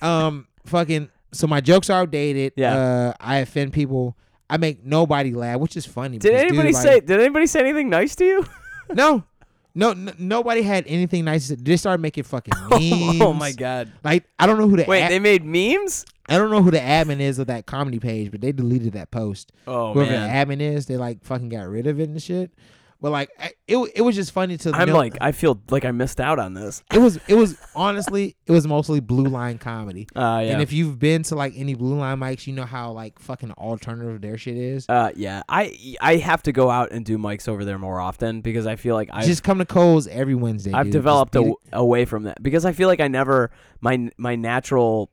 um, fucking. So my jokes are outdated. Yeah. Uh, I offend people. I make nobody laugh, which is funny. did anybody like- say? Did anybody say anything nice to you? no? No, n- nobody had anything nice. to say. They started making fucking memes. oh my god! Like I don't know who the Wait, ad- they made memes? I don't know who the admin is of that comedy page, but they deleted that post. Oh Whoever man! the admin is, they like fucking got rid of it and shit. But like I- it, it was just funny to. The I'm know- like, I feel like I missed out on this. it was it was honestly it was mostly blue line comedy. Uh, yeah. And if you've been to like any blue line mics, you know how like fucking alternative their shit is. uh, yeah, I I have to go out and do mics over there more often because I feel like I just come to Cole's every Wednesday. I've dude. developed a, away from that because I feel like I never my my natural.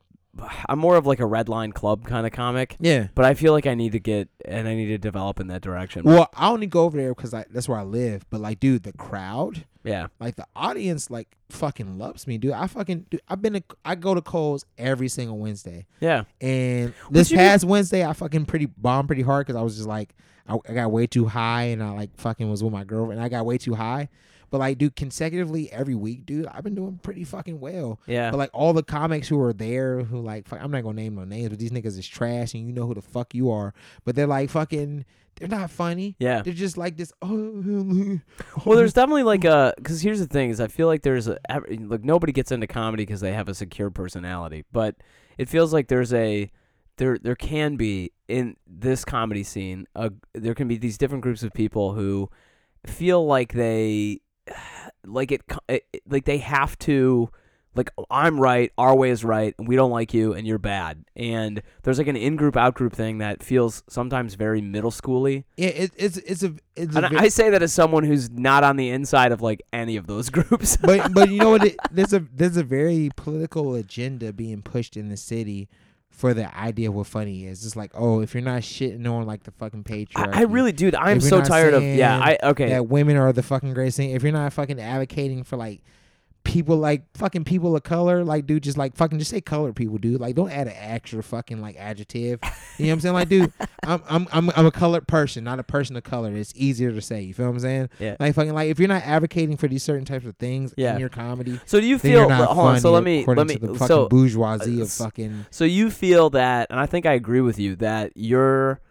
I'm more of like a red line club kind of comic, yeah. but I feel like I need to get and I need to develop in that direction. Well, I only go over there because that's where I live. But like, dude, the crowd, yeah, like the audience, like fucking loves me, dude. I fucking, dude, I've been, to, I go to Cole's every single Wednesday, yeah, and this past Wednesday, I fucking pretty bombed pretty hard because I was just like, I, I got way too high, and I like fucking was with my girlfriend, and I got way too high. But like, dude, consecutively every week, dude, I've been doing pretty fucking well. yeah. But like all the comics who are there, who like fuck, I'm not gonna name no names, but these niggas is trash, and you know who the fuck you are. But they're like fucking, they're not funny. yeah. They're just like this. Oh, Well, there's definitely like uh, a because here's the thing is I feel like there's a like nobody gets into comedy because they have a secure personality, but it feels like there's a there there can be in this comedy scene a there can be these different groups of people who feel like they like it, it like they have to like I'm right, our way is right, and we don't like you, and you're bad. And there's like an in-group, out-group thing that feels sometimes very middle schooly. Yeah, it, it's it's a it's And a I say that as someone who's not on the inside of like any of those groups. but but you know what? It, there's a there's a very political agenda being pushed in the city for the idea of what funny is. It's like, oh, if you're not shitting on like the fucking patriarchy, I, I really, dude, I'm so tired of. Yeah, I okay. that women are the fucking greatest thing. If you're not fucking advocating for like people like fucking people of color, like dude, just like fucking just say color people, dude. Like don't add an extra fucking like adjective. You know what I'm saying? Like, dude, I'm I'm I'm I'm a colored person, not a person of color. It's easier to say. You feel what I'm saying? Yeah. Like fucking like if you're not advocating for these certain types of things Yeah. in your comedy, So do you feel? not hold on. So let me let me. the fucking So bourgeoisie uh, of fucking so you feel that, and I think I agree with you that you're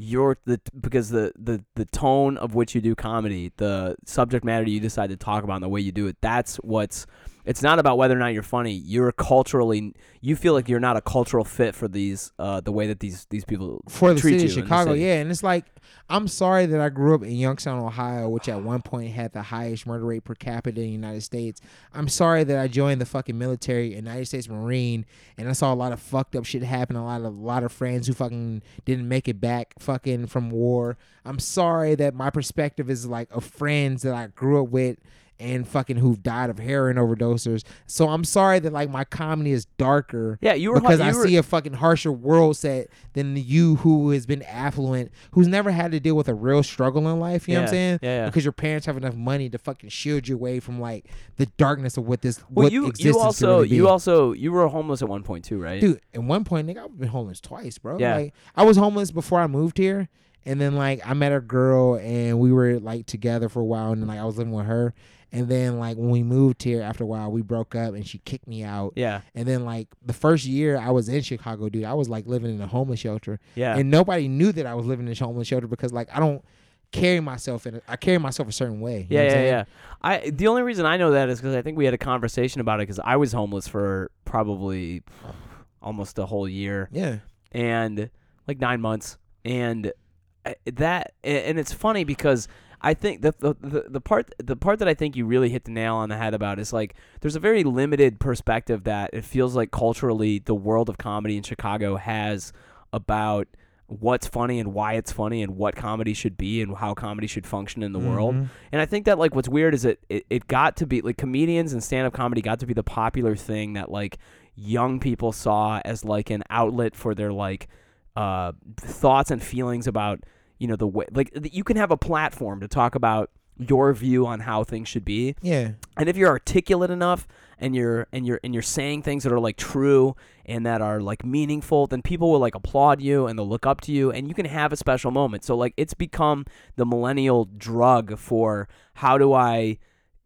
you're the because the the the tone of which you do comedy, the subject matter you decide to talk about, and the way you do it. That's what's. It's not about whether or not you're funny. You're culturally. You feel like you're not a cultural fit for these. Uh, the way that these these people for the treat city you of in Chicago. city. Yeah, and it's like I'm sorry that I grew up in Youngstown, Ohio, which at one point had the highest murder rate per capita in the United States. I'm sorry that I joined the fucking military, United States Marine, and I saw a lot of fucked up shit happen. A lot of a lot of friends who fucking didn't make it back, fucking from war. I'm sorry that my perspective is like of friends that I grew up with. And fucking who've died of heroin overdoses. So I'm sorry that like my comedy is darker Yeah, you were because you I were, see a fucking harsher world set than you who has been affluent, who's never had to deal with a real struggle in life. You know what I'm saying? yeah, yeah. Because your parents have enough money to fucking shield you away from like the darkness of what this Well, what you you also really you also you were homeless at one point too, right? dude. At one point, nigga, I've been homeless twice, bro. Yeah. Like I was homeless before I moved here, and then like I met a girl and we were like together for a while, and then like I was living with her. And then like when we moved here after a while, we broke up and she kicked me out. Yeah, And then like the first year I was in Chicago, dude, I was like living in a homeless shelter. yeah. and nobody knew that I was living in a homeless shelter because like I don't carry myself in a, I carry myself a certain way. you know Yeah, yeah, yeah. I the only reason I know that is because I think we had a conversation about it because I was homeless for probably almost a whole year Yeah. and like nine months, and eh, that and it's funny because I think the, the the the part the part that I think you really hit the nail on the head about is like there's a very limited perspective that it feels like culturally the world of comedy in Chicago has about what's funny and why it's funny and what comedy should be and how comedy should function in the world. Mhm. And I think that like what's weird is that it, it got to be like comedians and stand up comedy got to be the popular thing that like young people saw as like an outlet for their like uh thoughts and feelings about you know the way like you can have a platform to talk about your view on how things should be Yeah. and if you're articulate enough and you're and you're and you're saying things that are like true and that are like meaningful then people will like applaud you and they'll look up to you and you can have a special moment so like it's become the millennial drug for how do i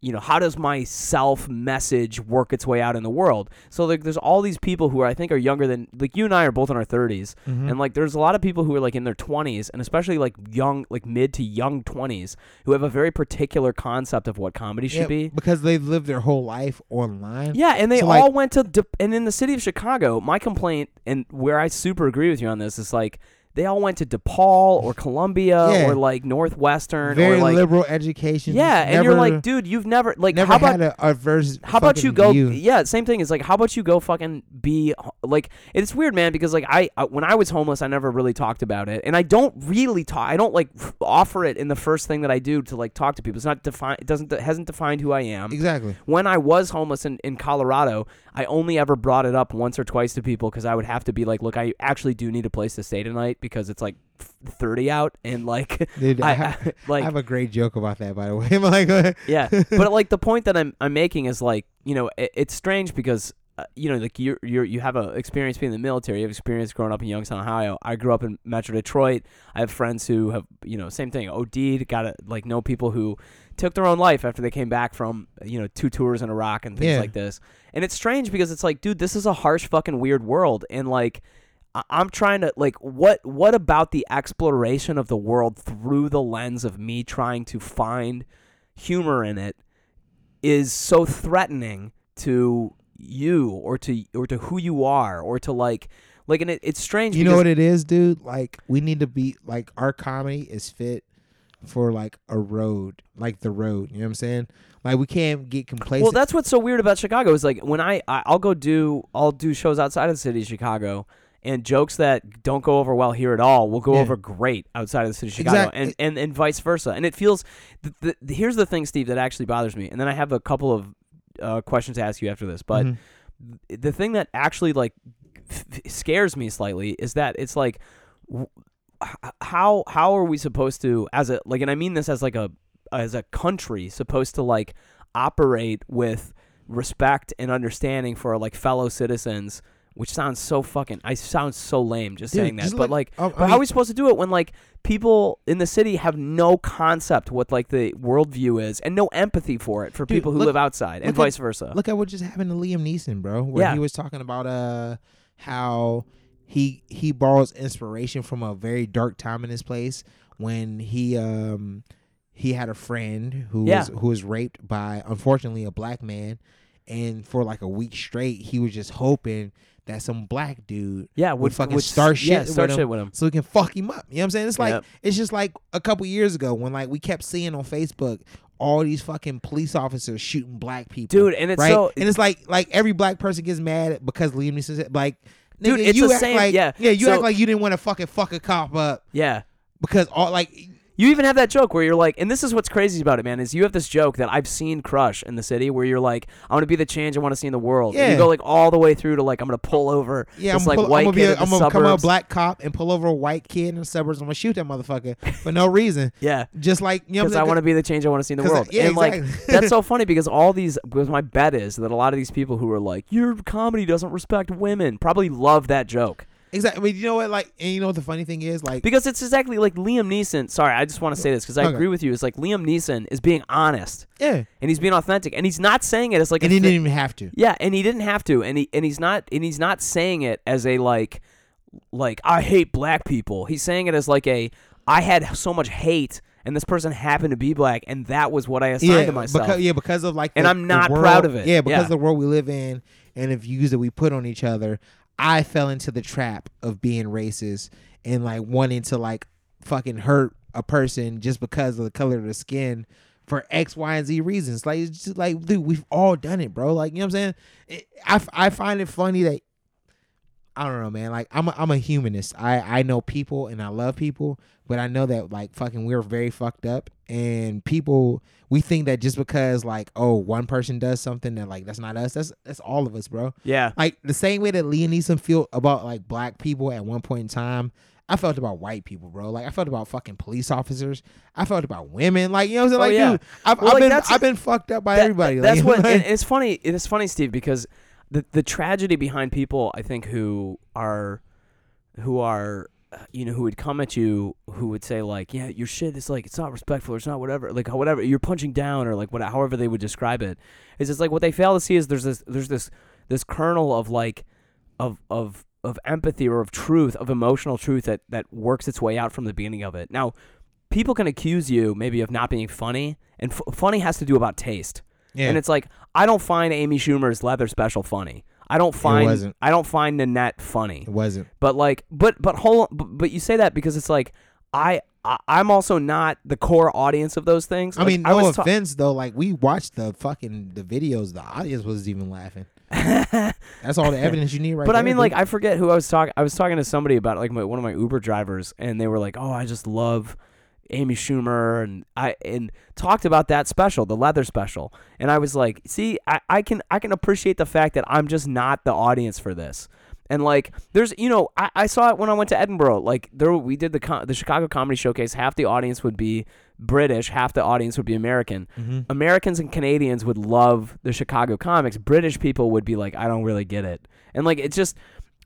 you know how does my self message work its way out in the world so like there's all these people who are, i think are younger than like you and i are both in our 30s Mhm. and like there's a lot of people who are like in their 20s and especially like young like mid to young 20s who have a very particular concept of what comedy should Yeah, be because they've lived their whole life online. yeah, and they So, all like- went to De- and in the city of Chicago. My complaint and where I super agree with you on this is like they all went to DePaul or Columbia Yeah. or like Northwestern Very or like liberal education. yeah, and you're like, dude, you've never like never how about had a adverse. how about you go? view. Yeah, same thing. Is like, how about you go fucking be like? It's weird, man, because like I, I when I was homeless, I never really talked about it, and I don't really talk. I don't like offer it in the first thing that I do to like talk to people. It's not defined. It doesn't. It hasn't defined who I am Exactly. when I was homeless in, in Colorado, I only ever brought it up once or twice to people because I would have to be like, look, I actually do need a place to stay tonight because it's like 30 out and like, Dude, I, I, like I have a great joke about that, by the way. Like, yeah. But like the point that I'm, I'm making is like, you know, it, it's strange because, uh, you know, like you're, you're, you have a experience being in the military, you have experience growing up in Youngstown, Ohio. I grew up in Metro Detroit. I have friends who have, you know, same thing, OD'd, got to like know people who took their own life after they came back from, you know, two tours in Iraq and things Yeah. like this. And it's strange because it's like, dude, this is a harsh fucking weird world. And like, I- I'm trying to like what what about the exploration of the world through the lens of me trying to find humor in it is so threatening to you or to or to who you are or to like like and it, it's strange you know what it is, dude? Like we need to be like our comedy is fit for like a road, like the road. You know what I'm saying? Like we can't get complacent. Well, that's what's so weird about Chicago is like when I, I I'll go do I'll do shows outside of the city of Chicago, and jokes that don't go over well here at all will go Yeah. over great outside of the city of Chicago, Exact- and, and and vice versa. And it feels the, the- here's the thing, Steve, that actually bothers me, and then I have a couple of uh, questions to ask you after this, but Mhm. the thing that actually like scares me slightly is that it's like how how are we supposed to as a like and I mean this as like a as a country supposed to like operate with respect and understanding for like fellow citizens which sounds so fucking I sound so lame just Dude, saying that just but like- like I but how are we supposed to do it when like people in the city have no concept what like the worldview is and no empathy for it for Dude, people who look- live outside and look at- vice versa Look at what just happened to Liam Neeson, bro. Where Yeah. he was talking about uh how he he borrows inspiration from a very dark time in his place when he um he had a friend who Yeah. was who was raped by unfortunately a black man and for like a week straight he was just hoping that some black dude yeah would would fucking would start yeah, shit start with shit him with him so we can fuck him up. You know what I'm saying? It's like Yep. it's just like a couple years ago when like we kept seeing on Facebook all these fucking police officers shooting black people. Dude, and it's right? so- and it's like like every black person gets mad because Liam Neeson said like Dude, nigga, it's you the act same- like yeah. yeah you So- act like you didn't want to fucking fuck a cop up yeah because all like You even have that joke where you're like, and this is what's crazy about it, man, is you have this joke that I've seen crush in the city where you're like, I want to be the change I want to see in the world. And you go like all the way through to like, I'm gonna pull over yeah this I'm, like pull, white I'm gonna, kid a, in the I'm gonna come a black cop and pull over a white kid in the suburbs. I'm gonna shoot that motherfucker for no reason. Yeah, Just like you know, because I want to be the change I want to see in the world. yeah, and like that's so funny because all these, because my bet is that a lot of these people who are like, your comedy doesn't respect women, probably love that joke exactly. I mean, you know what? Like, and you know what the funny thing is? Like, because it's exactly like Liam Neeson. Sorry, I just want to say this because I Okay. agree with you. It's like Liam Neeson is being honest yeah, and he's being authentic and he's not saying it as like and he thi- didn't even have to. Yeah, and he didn't have to, and he and he's not and he's not saying it as a like like I hate black people. He's saying it as like a I had so much hate and this person happened to be black and that was what I assigned yeah, to myself. Because, yeah, because of like, And I'm not world- proud of it. Yeah, because Yeah. of the world we live in and the views that we put on each other, I fell into the trap of being racist and like wanting to like fucking hurt a person just because of the color of the skin for X, Y, and Z reasons. Like, it's just like, dude, we've all done it, bro. Like, you know what I'm saying? It, I, I find it funny that I don't know, man. Like I'm a, I'm a humanist. I I know people and I love people, but I know that like fucking we're very fucked up and people we think that just because like oh one person does something that like that's not us. That's that's all of us, bro. yeah. Like the same way that Liam Neeson feel about like black people at one point in time. I felt about white people, bro. Like I felt about fucking police officers. I felt about women. Like you know what I'm saying? Oh, Like, yeah. dude, I've, Well, I've like, been I've been fucked up by That- everybody. That's like, what and it's funny. It's funny, Steve, because the the tragedy behind people, I think, who are who are you know who would come at you who would say like yeah your shit is like it's not respectful or it's not whatever like whatever you're punching down or like what however they would describe it is it's like what they fail to see is there's this there's this this kernel of like of of of empathy or of truth of emotional truth that that works its way out from the beginning of it now people can accuse you maybe of not being funny and f- funny has to do about taste yeah. and it's like I don't find Amy Schumer's leather special funny. I don't find wasn't. I don't find Nanette funny. it wasn't. But like but but hold on, but, but you say that because it's like I, I I'm also not the core audience of those things. I Like, mean, no was ta- offense though. Like we watched the fucking the videos. The audience was even laughing. That's all the evidence you need, right but I mean, dude. like, I forget who I was talking. I was talking to somebody about like my, one of my Uber drivers, and they were like, "Oh, I just love Amy Schumer," and I and talked about that special, the leather special, and I was like, "See, I, I can I can appreciate the fact that I'm just not the audience for this." And like, there's, you know, I, I saw it when I went to Edinburgh. Like, there we did the the Chicago Comedy Showcase. Half the audience would be British, half the audience would be American. Mhm. Americans and Canadians would love the Chicago comics. British people would be like, I don't really get it. And like, it just,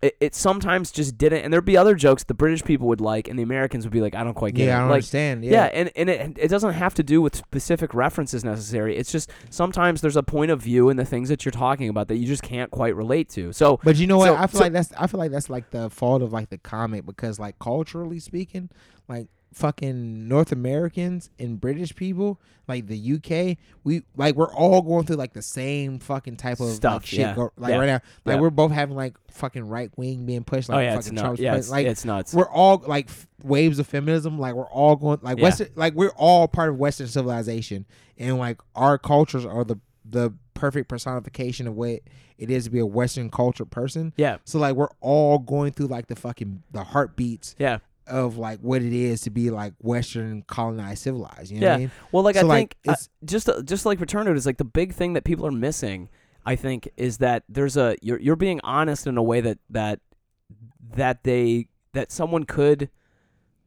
it, it sometimes just didn't. And there'd be other jokes the British people would like, and the Americans would be like, I don't quite get it. yeah, it. I don't like, understand. yeah, Yeah, and, and it, it doesn't have to do with specific references necessary. It's just sometimes there's a point of view in the things that you're talking about that you just can't quite relate to. So, but you know what? I feel so- like that's I feel like that's like the fault of like the comic because like culturally speaking, like fucking North Americans and British people, like the UK, we like we're all going through like the same fucking type of Stuff, like, shit yeah. go, like Yeah. right now. Like Yeah. we're both having like fucking right wing being pushed like oh yeah, it's fucking nuts. Trump's Yeah, it's, like it's nuts. we're all like f- waves of feminism. Like we're all going like. Western, like we're all part of Western civilization, and like our cultures are the the perfect personification of what it is to be a Western culture person. yeah, So like we're all going through like the fucking the heartbeats yeah. Of like what it is to be like Western colonized civilized. You know what I Yeah. mean? Well, like So, I like, think uh, it's- just just like Returned is like the big thing that people are missing. I think is that there's a you're you're being honest in a way that that that they that someone could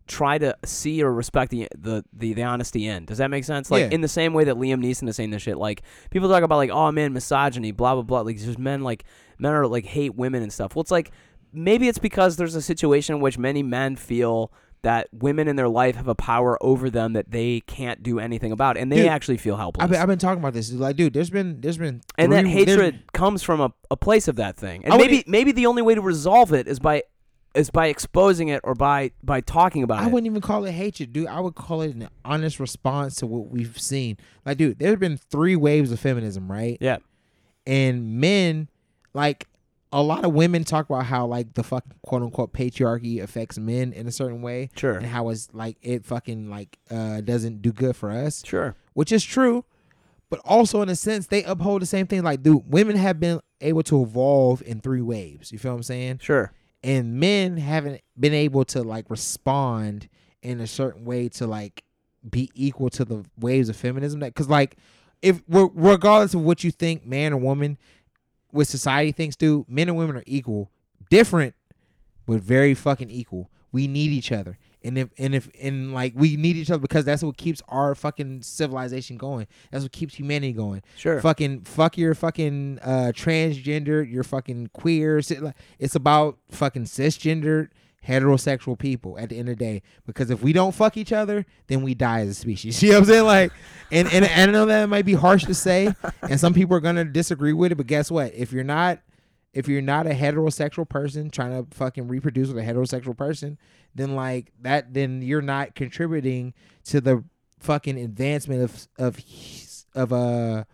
try to see or respect the the the, the honesty in. Does that make sense? Like Yeah. in the same way that Liam Neeson is saying this shit. Like people talk about like oh man misogyny blah blah blah. Like just men like men are like hate women and stuff. Well, it's like maybe it's because there's a situation in which many men feel that women in their life have a power over them that they can't do anything about, and they Dude, actually feel helpless. I've been, I've been talking about this. Like, dude, there's been there's been and that three- hatred comes from a, a place of that thing. And I would- maybe maybe the only way to resolve it is by is by exposing it or by by talking about I it. I wouldn't even call it hatred, dude. I would call it an honest response to what we've seen. Like, dude, there's been three waves of feminism, right? Yeah. And men, like, a lot of women talk about how like the fucking quote unquote patriarchy affects men in a certain way, Sure. and how it's like it fucking like uh doesn't do good for us, Sure. which is true. But also in a sense, they uphold the same thing. Like, dude, women have been able to evolve in three waves. You feel what I'm saying? Sure. and men haven't been able to like respond in a certain way to like be equal to the waves of feminism that because like if regardless of what you think man or woman what society thinks do men and women are equal different but very fucking equal we need each other and if and if and like we need each other because that's what keeps our fucking civilization going that's what keeps humanity going Sure. fucking fuck your fucking uh transgender, your fucking queer. It's about fucking cisgendered heterosexual people at the end of the day. Because if we don't fuck each other, then we die as a species. You know what I'm saying? Like, and and, I know that might be harsh to say, and some people are gonna disagree with it. But guess what? If you're not if you're not a heterosexual person trying to fucking reproduce with a heterosexual person, then like that, then you're not contributing to the fucking advancement of of of uh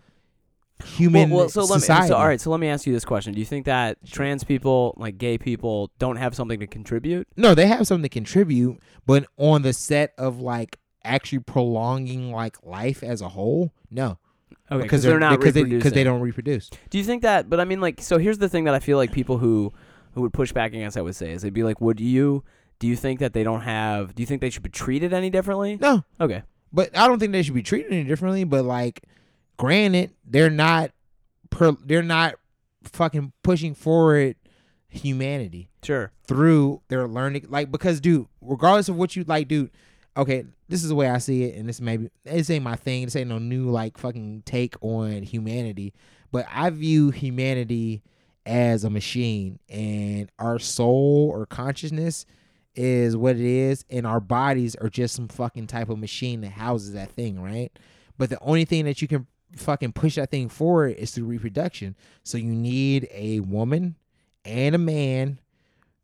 human well, well, so let me, society. so all right, so let me ask you this question: Do you think that trans people, like gay people, don't have something to contribute? No, they have something to contribute, but on the set of like actually prolonging like life as a whole, no, Okay, because they're, not because they they don't reproduce. Do you think that? But I mean, like, so here's the thing that I feel like people who who would push back against I would say is they'd be like, would you? Do you think that they don't have? Do you think they should be treated any differently? No, Okay. but I don't think they should be treated any differently. But like, granted, they're not per, they're not fucking pushing forward humanity Sure. through their learning. Like because, dude, regardless of what you like, dude. Okay, this is the way I see it, and this maybe this ain't my thing. This ain't no new like fucking take on humanity, but I view humanity as a machine, and our soul or consciousness is what it is, and our bodies are just some fucking type of machine that houses that thing, right? But the only thing that you can fucking push that thing forward is through reproduction. So you need a woman and a man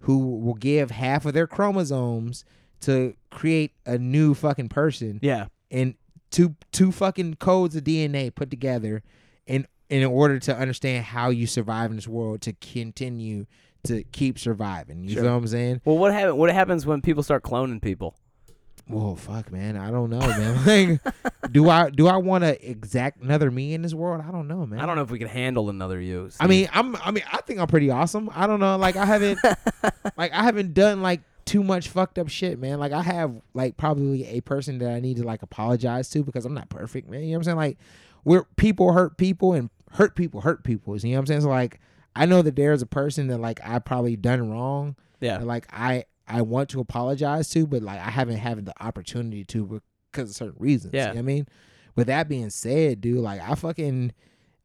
who will give half of their chromosomes to create a new fucking person Yeah. and two two fucking codes of DNA put together in in order to understand how you survive in this world to continue to keep surviving. You Sure. feel what I'm saying? Well, what happen, What happens when people start cloning people? Well, fuck, man. I don't know, man. like, do I do I want to exact another me in this world? I don't know, man. I don't know if we can handle another you. I mean, I'm. I mean, I think I'm pretty awesome. I don't know. Like, I haven't. like, I haven't done like too much fucked up shit, man. Like, I have like probably a person that I need to like apologize to because I'm not perfect, man. You know what I'm saying? Like, we're people hurt people and hurt people hurt people. You know what I'm saying? So like, I know that there's a person that like I probably done wrong. yeah. that, like I I want to apologize to, but like I haven't had the opportunity to because of certain reasons. Yeah. You know what I mean. With that being said, dude, like I fucking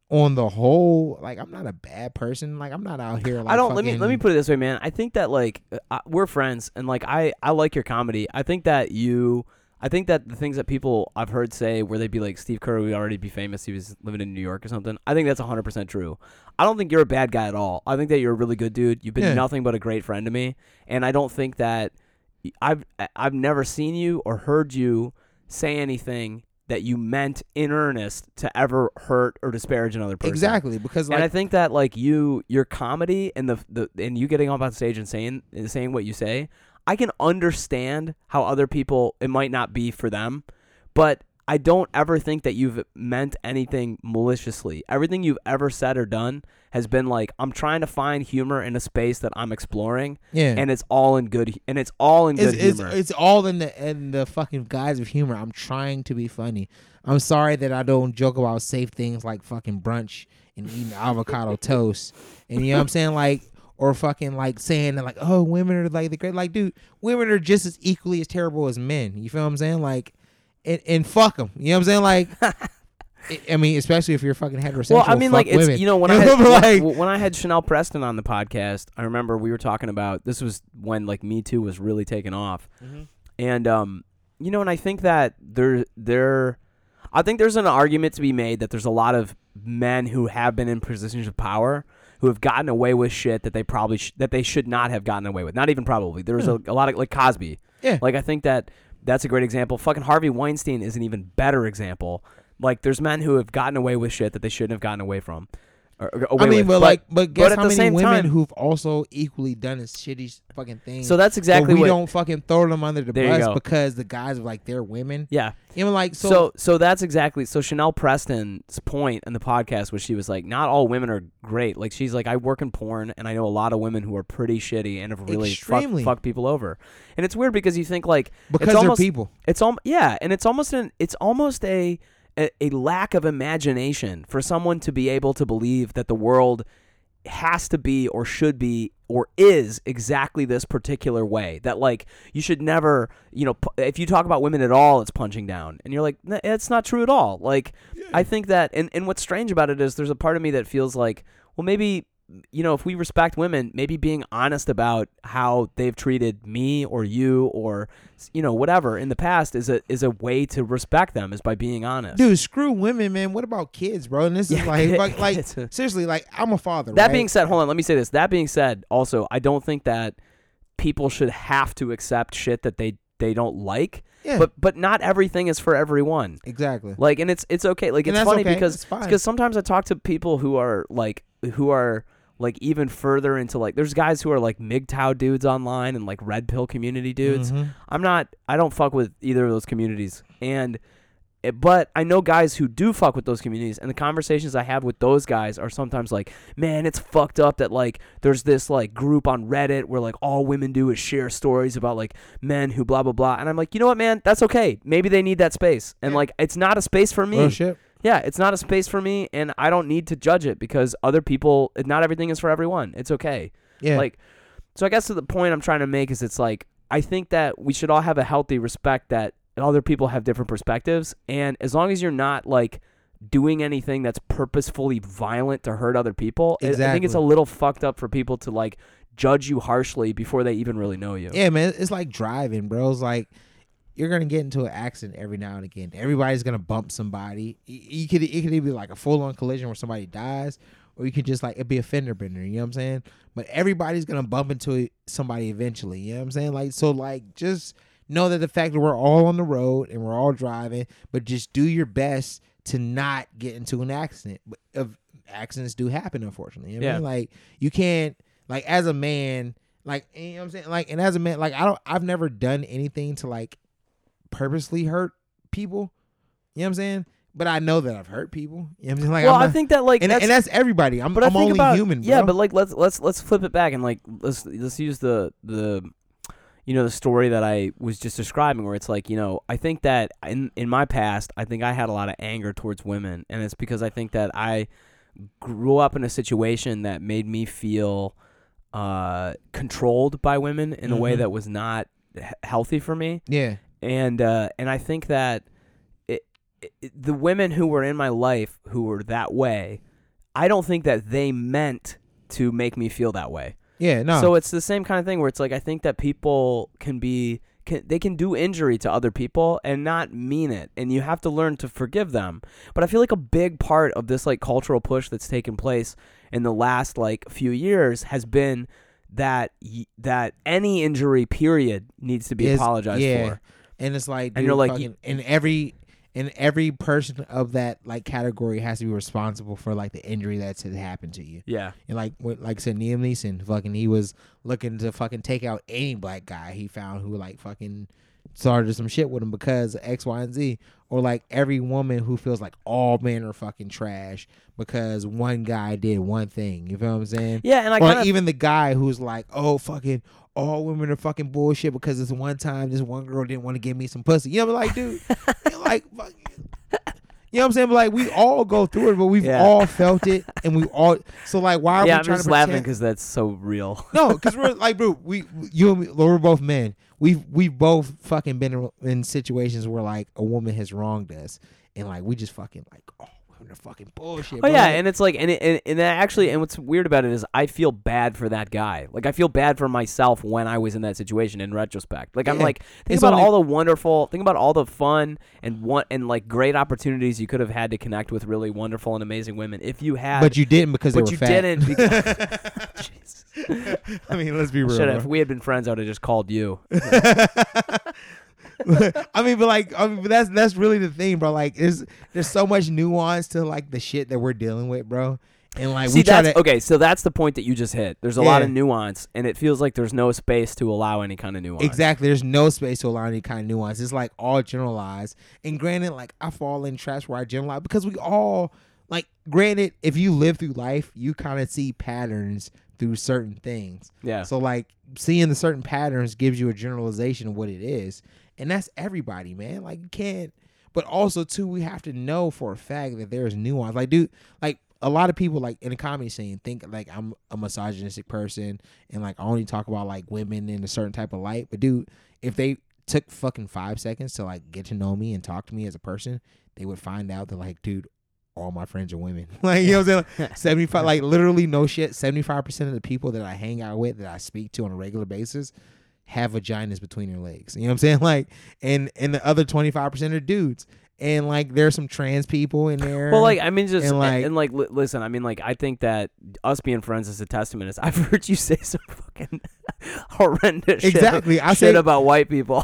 on the whole, like I'm not a bad person. Like I'm not out here. Like, I don't. Let me let me put it this way, man. I think that like uh, I, we're friends, and like I I like your comedy. I think that you. I think that the things that people I've heard say where they'd be like Steve Curry would already be famous. He was living in New York or something. I think that's 100 percent true. I don't think you're a bad guy at all. I think that you're a really good dude. You've been Yeah. nothing but a great friend to me, and I don't think that I've I've never seen you or heard you say anything that you meant in earnest to ever hurt or disparage another person. Exactly, because like and I think that like you, your comedy and the the and you getting up on stage and saying and saying what you say, I can understand how other people it might not be for them, but I don't ever think that you've meant anything maliciously. Everything you've ever said or done has been like I'm trying to find humor in a space that I'm exploring, yeah, and it's all in good and it's all in it's, good it's, humor. it's all in the in the fucking guise of humor. I'm trying to be funny. I'm sorry that I don't joke about safe things like fucking brunch and eating avocado toast. And you know what I'm saying? Like or fucking like saying that like, oh, women are like the great like dude, women are just as equally as terrible as men. You feel what I'm saying? Like and, and fuck them. You know what I'm saying? Like I- mean, especially if you're fucking heterosexual. Well, I mean, like it's you know when I had, like, when, when I had Chanel Preston on the podcast, I remember we were talking about this was when like Me Too was really taking off, Mhm. and um, you know, and I think that there there, I think there's an argument to be made that there's a lot of men who have been in positions of power who have gotten away with shit that they probably sh- that they should not have gotten away with. Not even probably. There's a, hmm. a lot of like Cosby. Yeah. Like I think that that's a great example. Fucking Harvey Weinstein is an even better example. Like there's men who have gotten away with shit that they shouldn't have gotten away from. Or, or I mean, with. but, like, but guess at how many women time- who've also equally done as shitty fucking things. so that's exactly but we what. don't fucking throw them under the bus because the guys are like they're women. yeah. Know, like so. So, so that's exactly so Chanel Preston's point in the podcast was she was like, not all women are great. Like she's like, I work in porn and I know a lot of women who are pretty shitty and have really fuck, Extremely. fuck people over. And it's weird because you think like because it's they're almost, people. It's all yeah, and it's almost an it's almost a, a a lack of imagination for someone to be able to believe that the world has to be or should be or is exactly this particular way. That like you should never you know if you talk about women at all it's punching down. And you're like "Nah, it's not true at all. Like i think that and, and what's strange about it is there's a part of me that feels like well maybe you know if we respect women maybe being honest about how they've treated me or you or you know whatever in the past is a is a way to respect them is by being honest Dude, screw women, man. What about kids, bro? And this is Yeah, like, like, like seriously, like I'm a father. That right? being said, hold on, let me say this. That being said, also, I don't think that people should have to accept shit that they they don't like. yeah, But but not everything is for everyone. exactly. Like, and it's it's okay. Like, And it's funny okay. because It's because sometimes I talk to people who are like who are like even further into like there's guys who are like MGTOW dudes online and like red pill community dudes. Mhm. I'm not. I don't fuck with either of those communities, and it, but I know guys who do fuck with those communities, and the conversations I have with those guys are sometimes like, man, it's fucked up that like there's this like group on Reddit where like all women do is share stories about like men who blah blah blah, and I'm like, you know what, man, that's okay. Maybe they need that space, and Yeah. like it's not a space for me. Real shit. Yeah, it's not a space for me, and I don't need to judge it because other people. Not everything is for everyone. It's okay. Yeah, Like, so I guess to the point I'm trying to make is it's like I think that we should all have a healthy respect that other people have different perspectives, and as long as you're not like doing anything that's purposefully violent to hurt other people, I- I think it's a little fucked up for people to like judge you harshly before they even really know you. yeah, man. It's like driving, bro. It's like you're gonna get into an accident every now and again. Everybody's gonna bump somebody. You could it could either be like a full on collision where somebody dies, or you could just like it be a fender bender. You know what I'm saying? But everybody's gonna bump into somebody eventually. You know what I'm saying? Like so, like just know that the fact that we're all on the road and we're all driving, but just do your best to not get into an accident. But accidents do happen, unfortunately. You know what I Yeah. mean? Like you can't like as a man, like you know what I'm saying? Like and as a man, like I don't I've never done anything to like purposely hurt people. You know what I'm saying? But I know that I've hurt people. You know what I'm saying? Like well, I'm I think that like and, that's, and that's everybody. I'm, but I'm only about human, bro. yeah, but like let's let's let's flip it back and like let's let's use the the you know the story that I was just describing where it's like you know I think that in in my past I think I had a lot of anger towards women and it's because I think that I grew up in a situation that made me feel uh controlled by women in a way Mhm. that was not healthy for me yeah, and uh, and I think that it, it, the women who were in my life who were that way, I don't think that they meant to make me feel that way. yeah, no. So it's the same kind of thing where it's like I think that people can be can, they can do injury to other people and not mean it and you have to learn to forgive them. But I feel like a big part of this like cultural push that's taken place in the last like few years has been that y- that any injury period needs to be Is- apologized yeah. for. And it's like, And you're like, fucking, and every and every person of that like category has to be responsible for like the injury that's happened to you. Yeah. And like like I said, Liam Neeson, fucking he was looking to fucking take out any black guy he found who like fucking started some shit with him because of X, Y, and Z. Or like every woman who feels like all men are fucking trash because one guy did one thing. You feel what I'm saying? Yeah, and I or kind of even the guy who's like, oh fucking all women are fucking bullshit because this one time this one girl didn't want to give me some pussy. You know, what I'm like, dude, like, fuck, you know what I'm saying? But like, we all go through it, but we've Yeah. all felt it, and we all. So like, why are yeah, we I'm trying just to laughing because that's so real. no, because we're like, bro, we, you and me, we're both men. We've we've both fucking been in- in situations where like a woman has wronged us, and like we just fucking like, oh, fucking bullshit. Oh but, yeah, and it's like, and it, and, and that actually, and what's weird about it is, I feel bad for that guy. Like, I feel bad for myself when I was in that situation. In retrospect, like, I'm Yeah. like, think It's about only- all the wonderful, think about all the fun and one and like great opportunities you could have had to connect with really wonderful and amazing women if you had. but you didn't because but they were you fat. didn't because. Jesus. I mean, let's be real. Should have. If we had been friends, I would have just called you. I mean, but like, I mean, but that's that's really the thing, bro. Like, there's there's so much nuance to like the shit that we're dealing with, bro. And like, See, we try that's to, okay. So that's the point that you just hit. There's a lot of nuance, and it feels like there's no space to allow any kind of nuance. exactly. There's no space to allow any kind of nuance. It's like all generalized. And granted, like I fall in trash where I generalize because we all like. Granted, if you live through life, you kind of see patterns through certain things. Yeah. So like seeing the certain patterns gives you a generalization of what it is. And that's everybody, man. Like you can't but also too we have to know for a fact that there's nuance. Like dude, like a lot of people like in the comedy scene think like I'm a misogynistic person and like I only talk about like women in a certain type of light. But dude, if they took fucking five seconds to like get to know me and talk to me as a person, they would find out that like, dude, all my friends are women. like you know what I'm saying? Like, 75 like literally no shit 75% of the people that i hang out with that i speak to on a regular basis have vaginas between their legs you know what i'm saying like and and the other 25% are dudes and like there's some trans people in there Well, like I mean, just and, and like- like, li- listen. I mean, like I think that us being friends is a testament. Is I've heard you say some fucking horrendous shit- Exactly, I shit say- about white people.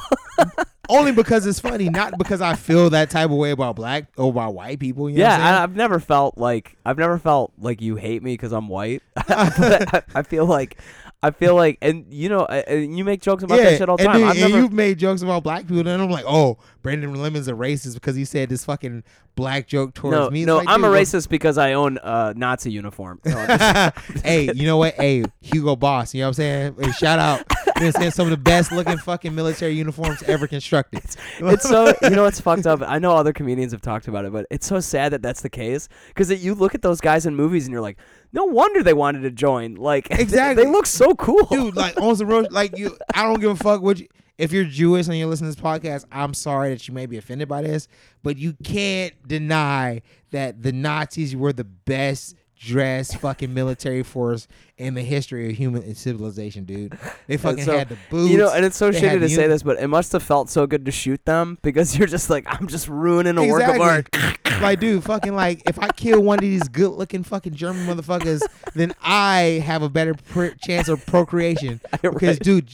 only because it's funny not because i feel that type of way about black or about white people you know what I'm yeah. I, I've never felt like I've never felt like you hate me because I'm white. But I, I feel like I feel like, and you know, and you make jokes about that shit all the time. dude, I've and never, you've made jokes about black people, and I'm like, oh, Brandon Lemon's a racist because he said this fucking black joke towards no, me. It's no, like, I'm a dude, racist because I own a Nazi uniform. No, I'm just- hey, you know what? Hey, Hugo Boss. You know what I'm saying? Hey, shout out. You know what I'm saying? Some of the best looking fucking military uniforms ever constructed. it's so you know it's fucked up. I know other comedians have talked about it, but it's so sad that that's the case because you look at those guys in movies and you're like, no wonder they wanted to join. Like they- Exactly. they, look so cool, dude. Like on the road, like you. I don't give a fuck what you. If you're Jewish and you're listening to this podcast, I'm sorry that you may be offended by this, but you can't deny that the Nazis were the best dressed fucking military force in the history of human civilization, dude. They fucking so, had the boots. You know, and it's so shitty to say this, but it must have felt so good to shoot them because you're just like, I'm just ruining a work of art. like, dude, fucking like, if I kill one of these good-looking fucking German motherfuckers, then I have a better pr- chance of procreation. Because, Right. dude,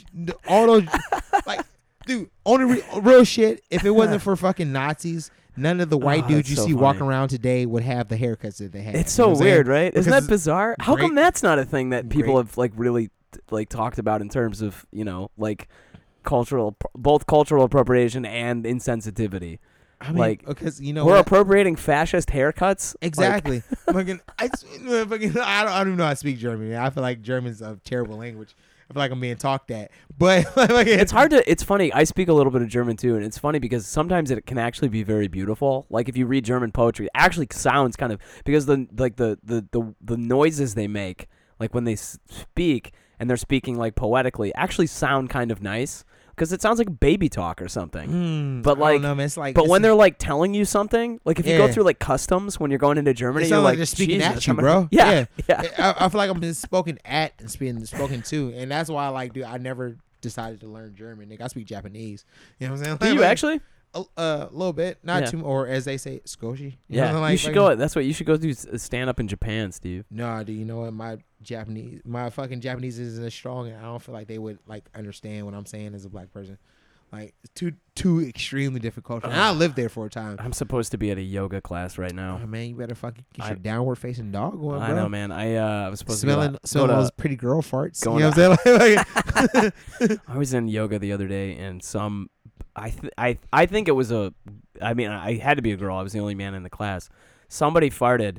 all those, like, dude, on the re- real shit, if it wasn't for fucking Nazis, none of the oh, white Oh, dudes you so see walking around today would have the haircuts that they have. It's You know so I'm saying? weird, right? Isn't that bizarre? How great- come that's not a thing that people great- have like really like talked about in terms of you know like cultural, both cultural appropriation and insensitivity? I mean, like, because you know We're what? appropriating fascist haircuts. Like, Exactly. fucking, I, fucking, I, don't, I don't even know how to speak German. I feel like German's a terrible language. I feel like I'm being talked at. But like, it's hard to. It's funny. I speak a little bit of German too, and it's funny because sometimes it can actually be very beautiful. Like if you read German poetry, it actually sounds kind of because the like the the the, the noises they make, like when they speak and they're speaking like poetically, actually sound kind of nice because it sounds like baby talk or something. Mm, But, like- know, man. Like, But when they're like telling you something, like if you go through like customs when you're going into Germany, you're like like they're speaking at you, bro. gonna- Yeah, yeah. I, I feel like I'm being spoken at and being spoken to, and that's why, like, dude, I never decided to learn German. Nigga, I speak Japanese. You know what I'm saying? Do you Like, actually? A, a little bit, not Yeah. too, or as they say, skoshi. You Yeah, know, like, you should like- go. That's what you should go do. stand up in Japan, Steve. No, do you know what? My Japanese. My fucking Japanese isn't as strong, and I don't feel like they would like understand what I'm saying as a black person. Like it's too too extremely difficult. And I lived there for a time. I'm supposed to be at a yoga class right now. Oh man, you better fucking get I- your downward facing dog going, I bro. know, man. I uh, I was supposed Smelling, to go, smelling go to, those pretty girl farts. You going know what I'm saying? Like, I was in yoga the other day, and some, I, th- I, I think it was a, I mean, I had to be a girl. I was the only man in the class. Somebody farted,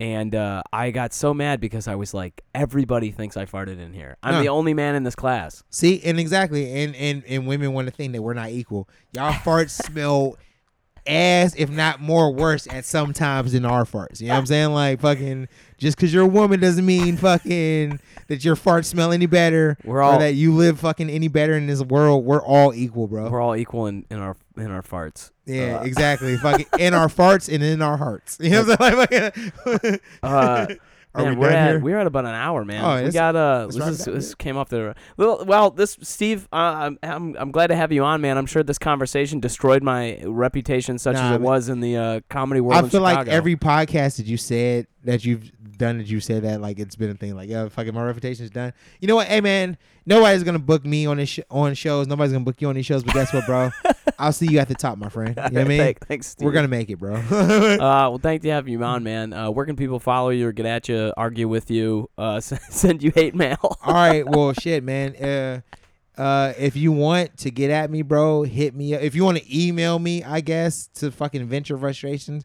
and uh, I got so mad because I was like, everybody thinks I farted in here. I'm Huh. the only man in this class. See, and exactly, and and and women want to think that we're not equal. Y'all farts smell as, if not more, worse at some times than our farts. You know what I'm saying? Like fucking, just because you're a woman doesn't mean fucking that your farts smell any better, We're or all that you live fucking any better in this world. We're all equal, bro. we're all equal in, in our in our farts. yeah, uh, exactly. fucking in our farts and in our hearts. You know what I'm saying? Like, Uh, Are man, we are at here? we're at about an hour, man. Oh, we got uh, this, is, up, this came off the well. Well, this Steve, uh, I'm, I'm I'm glad to have you on, man. I'm sure this conversation destroyed my reputation, such Nah, as it man. was in the uh, comedy world. I feel like every podcast that you said that you've done that you said that like it's been a thing like yeah fucking my reputation is done. You know what? Hey man, nobody's gonna book me on this sh- on shows. Nobody's gonna book you on these shows. But guess what, bro? I'll see you at the top, my friend. You know what I mean? Thank- thanks, Steve. We're gonna make it, bro. Uh, well, thank you for having you on, man. Uh, where can people follow you or get at you, argue with you, uh, send you hate mail? All right, well, shit, man. Uh, uh, if you want to get at me, bro, hit me up. If you want to email me, I guess to fucking venture frustrations,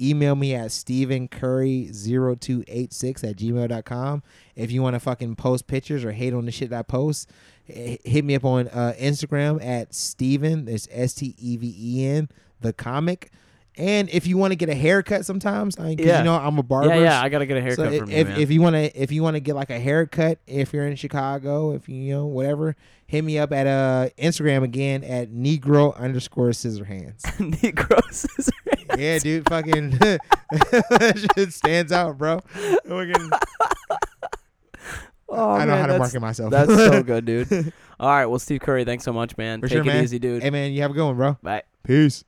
email me at stephencurry0286 at gmail.com. If you want to fucking post pictures or hate on the shit that I post, hit me up on uh, Instagram at Steven. It's S T E V E N, the comic. And if you want to get a haircut sometimes, I Yeah. you know I'm a barber. yeah, yeah. I gotta get a haircut So if, you, if you want to if you want to get like a haircut if you're in Chicago if you, you know whatever hit me up at uh Instagram again at negro underscore scissor hands Negroes. yeah dude fucking that shit stands out bro Fucking- oh, I know man, how to market myself That's so good, dude. All right, well, Steve Curry, thanks so much, man. For Take sure, it man. easy, dude. hey man you have a good one bro Bye. peace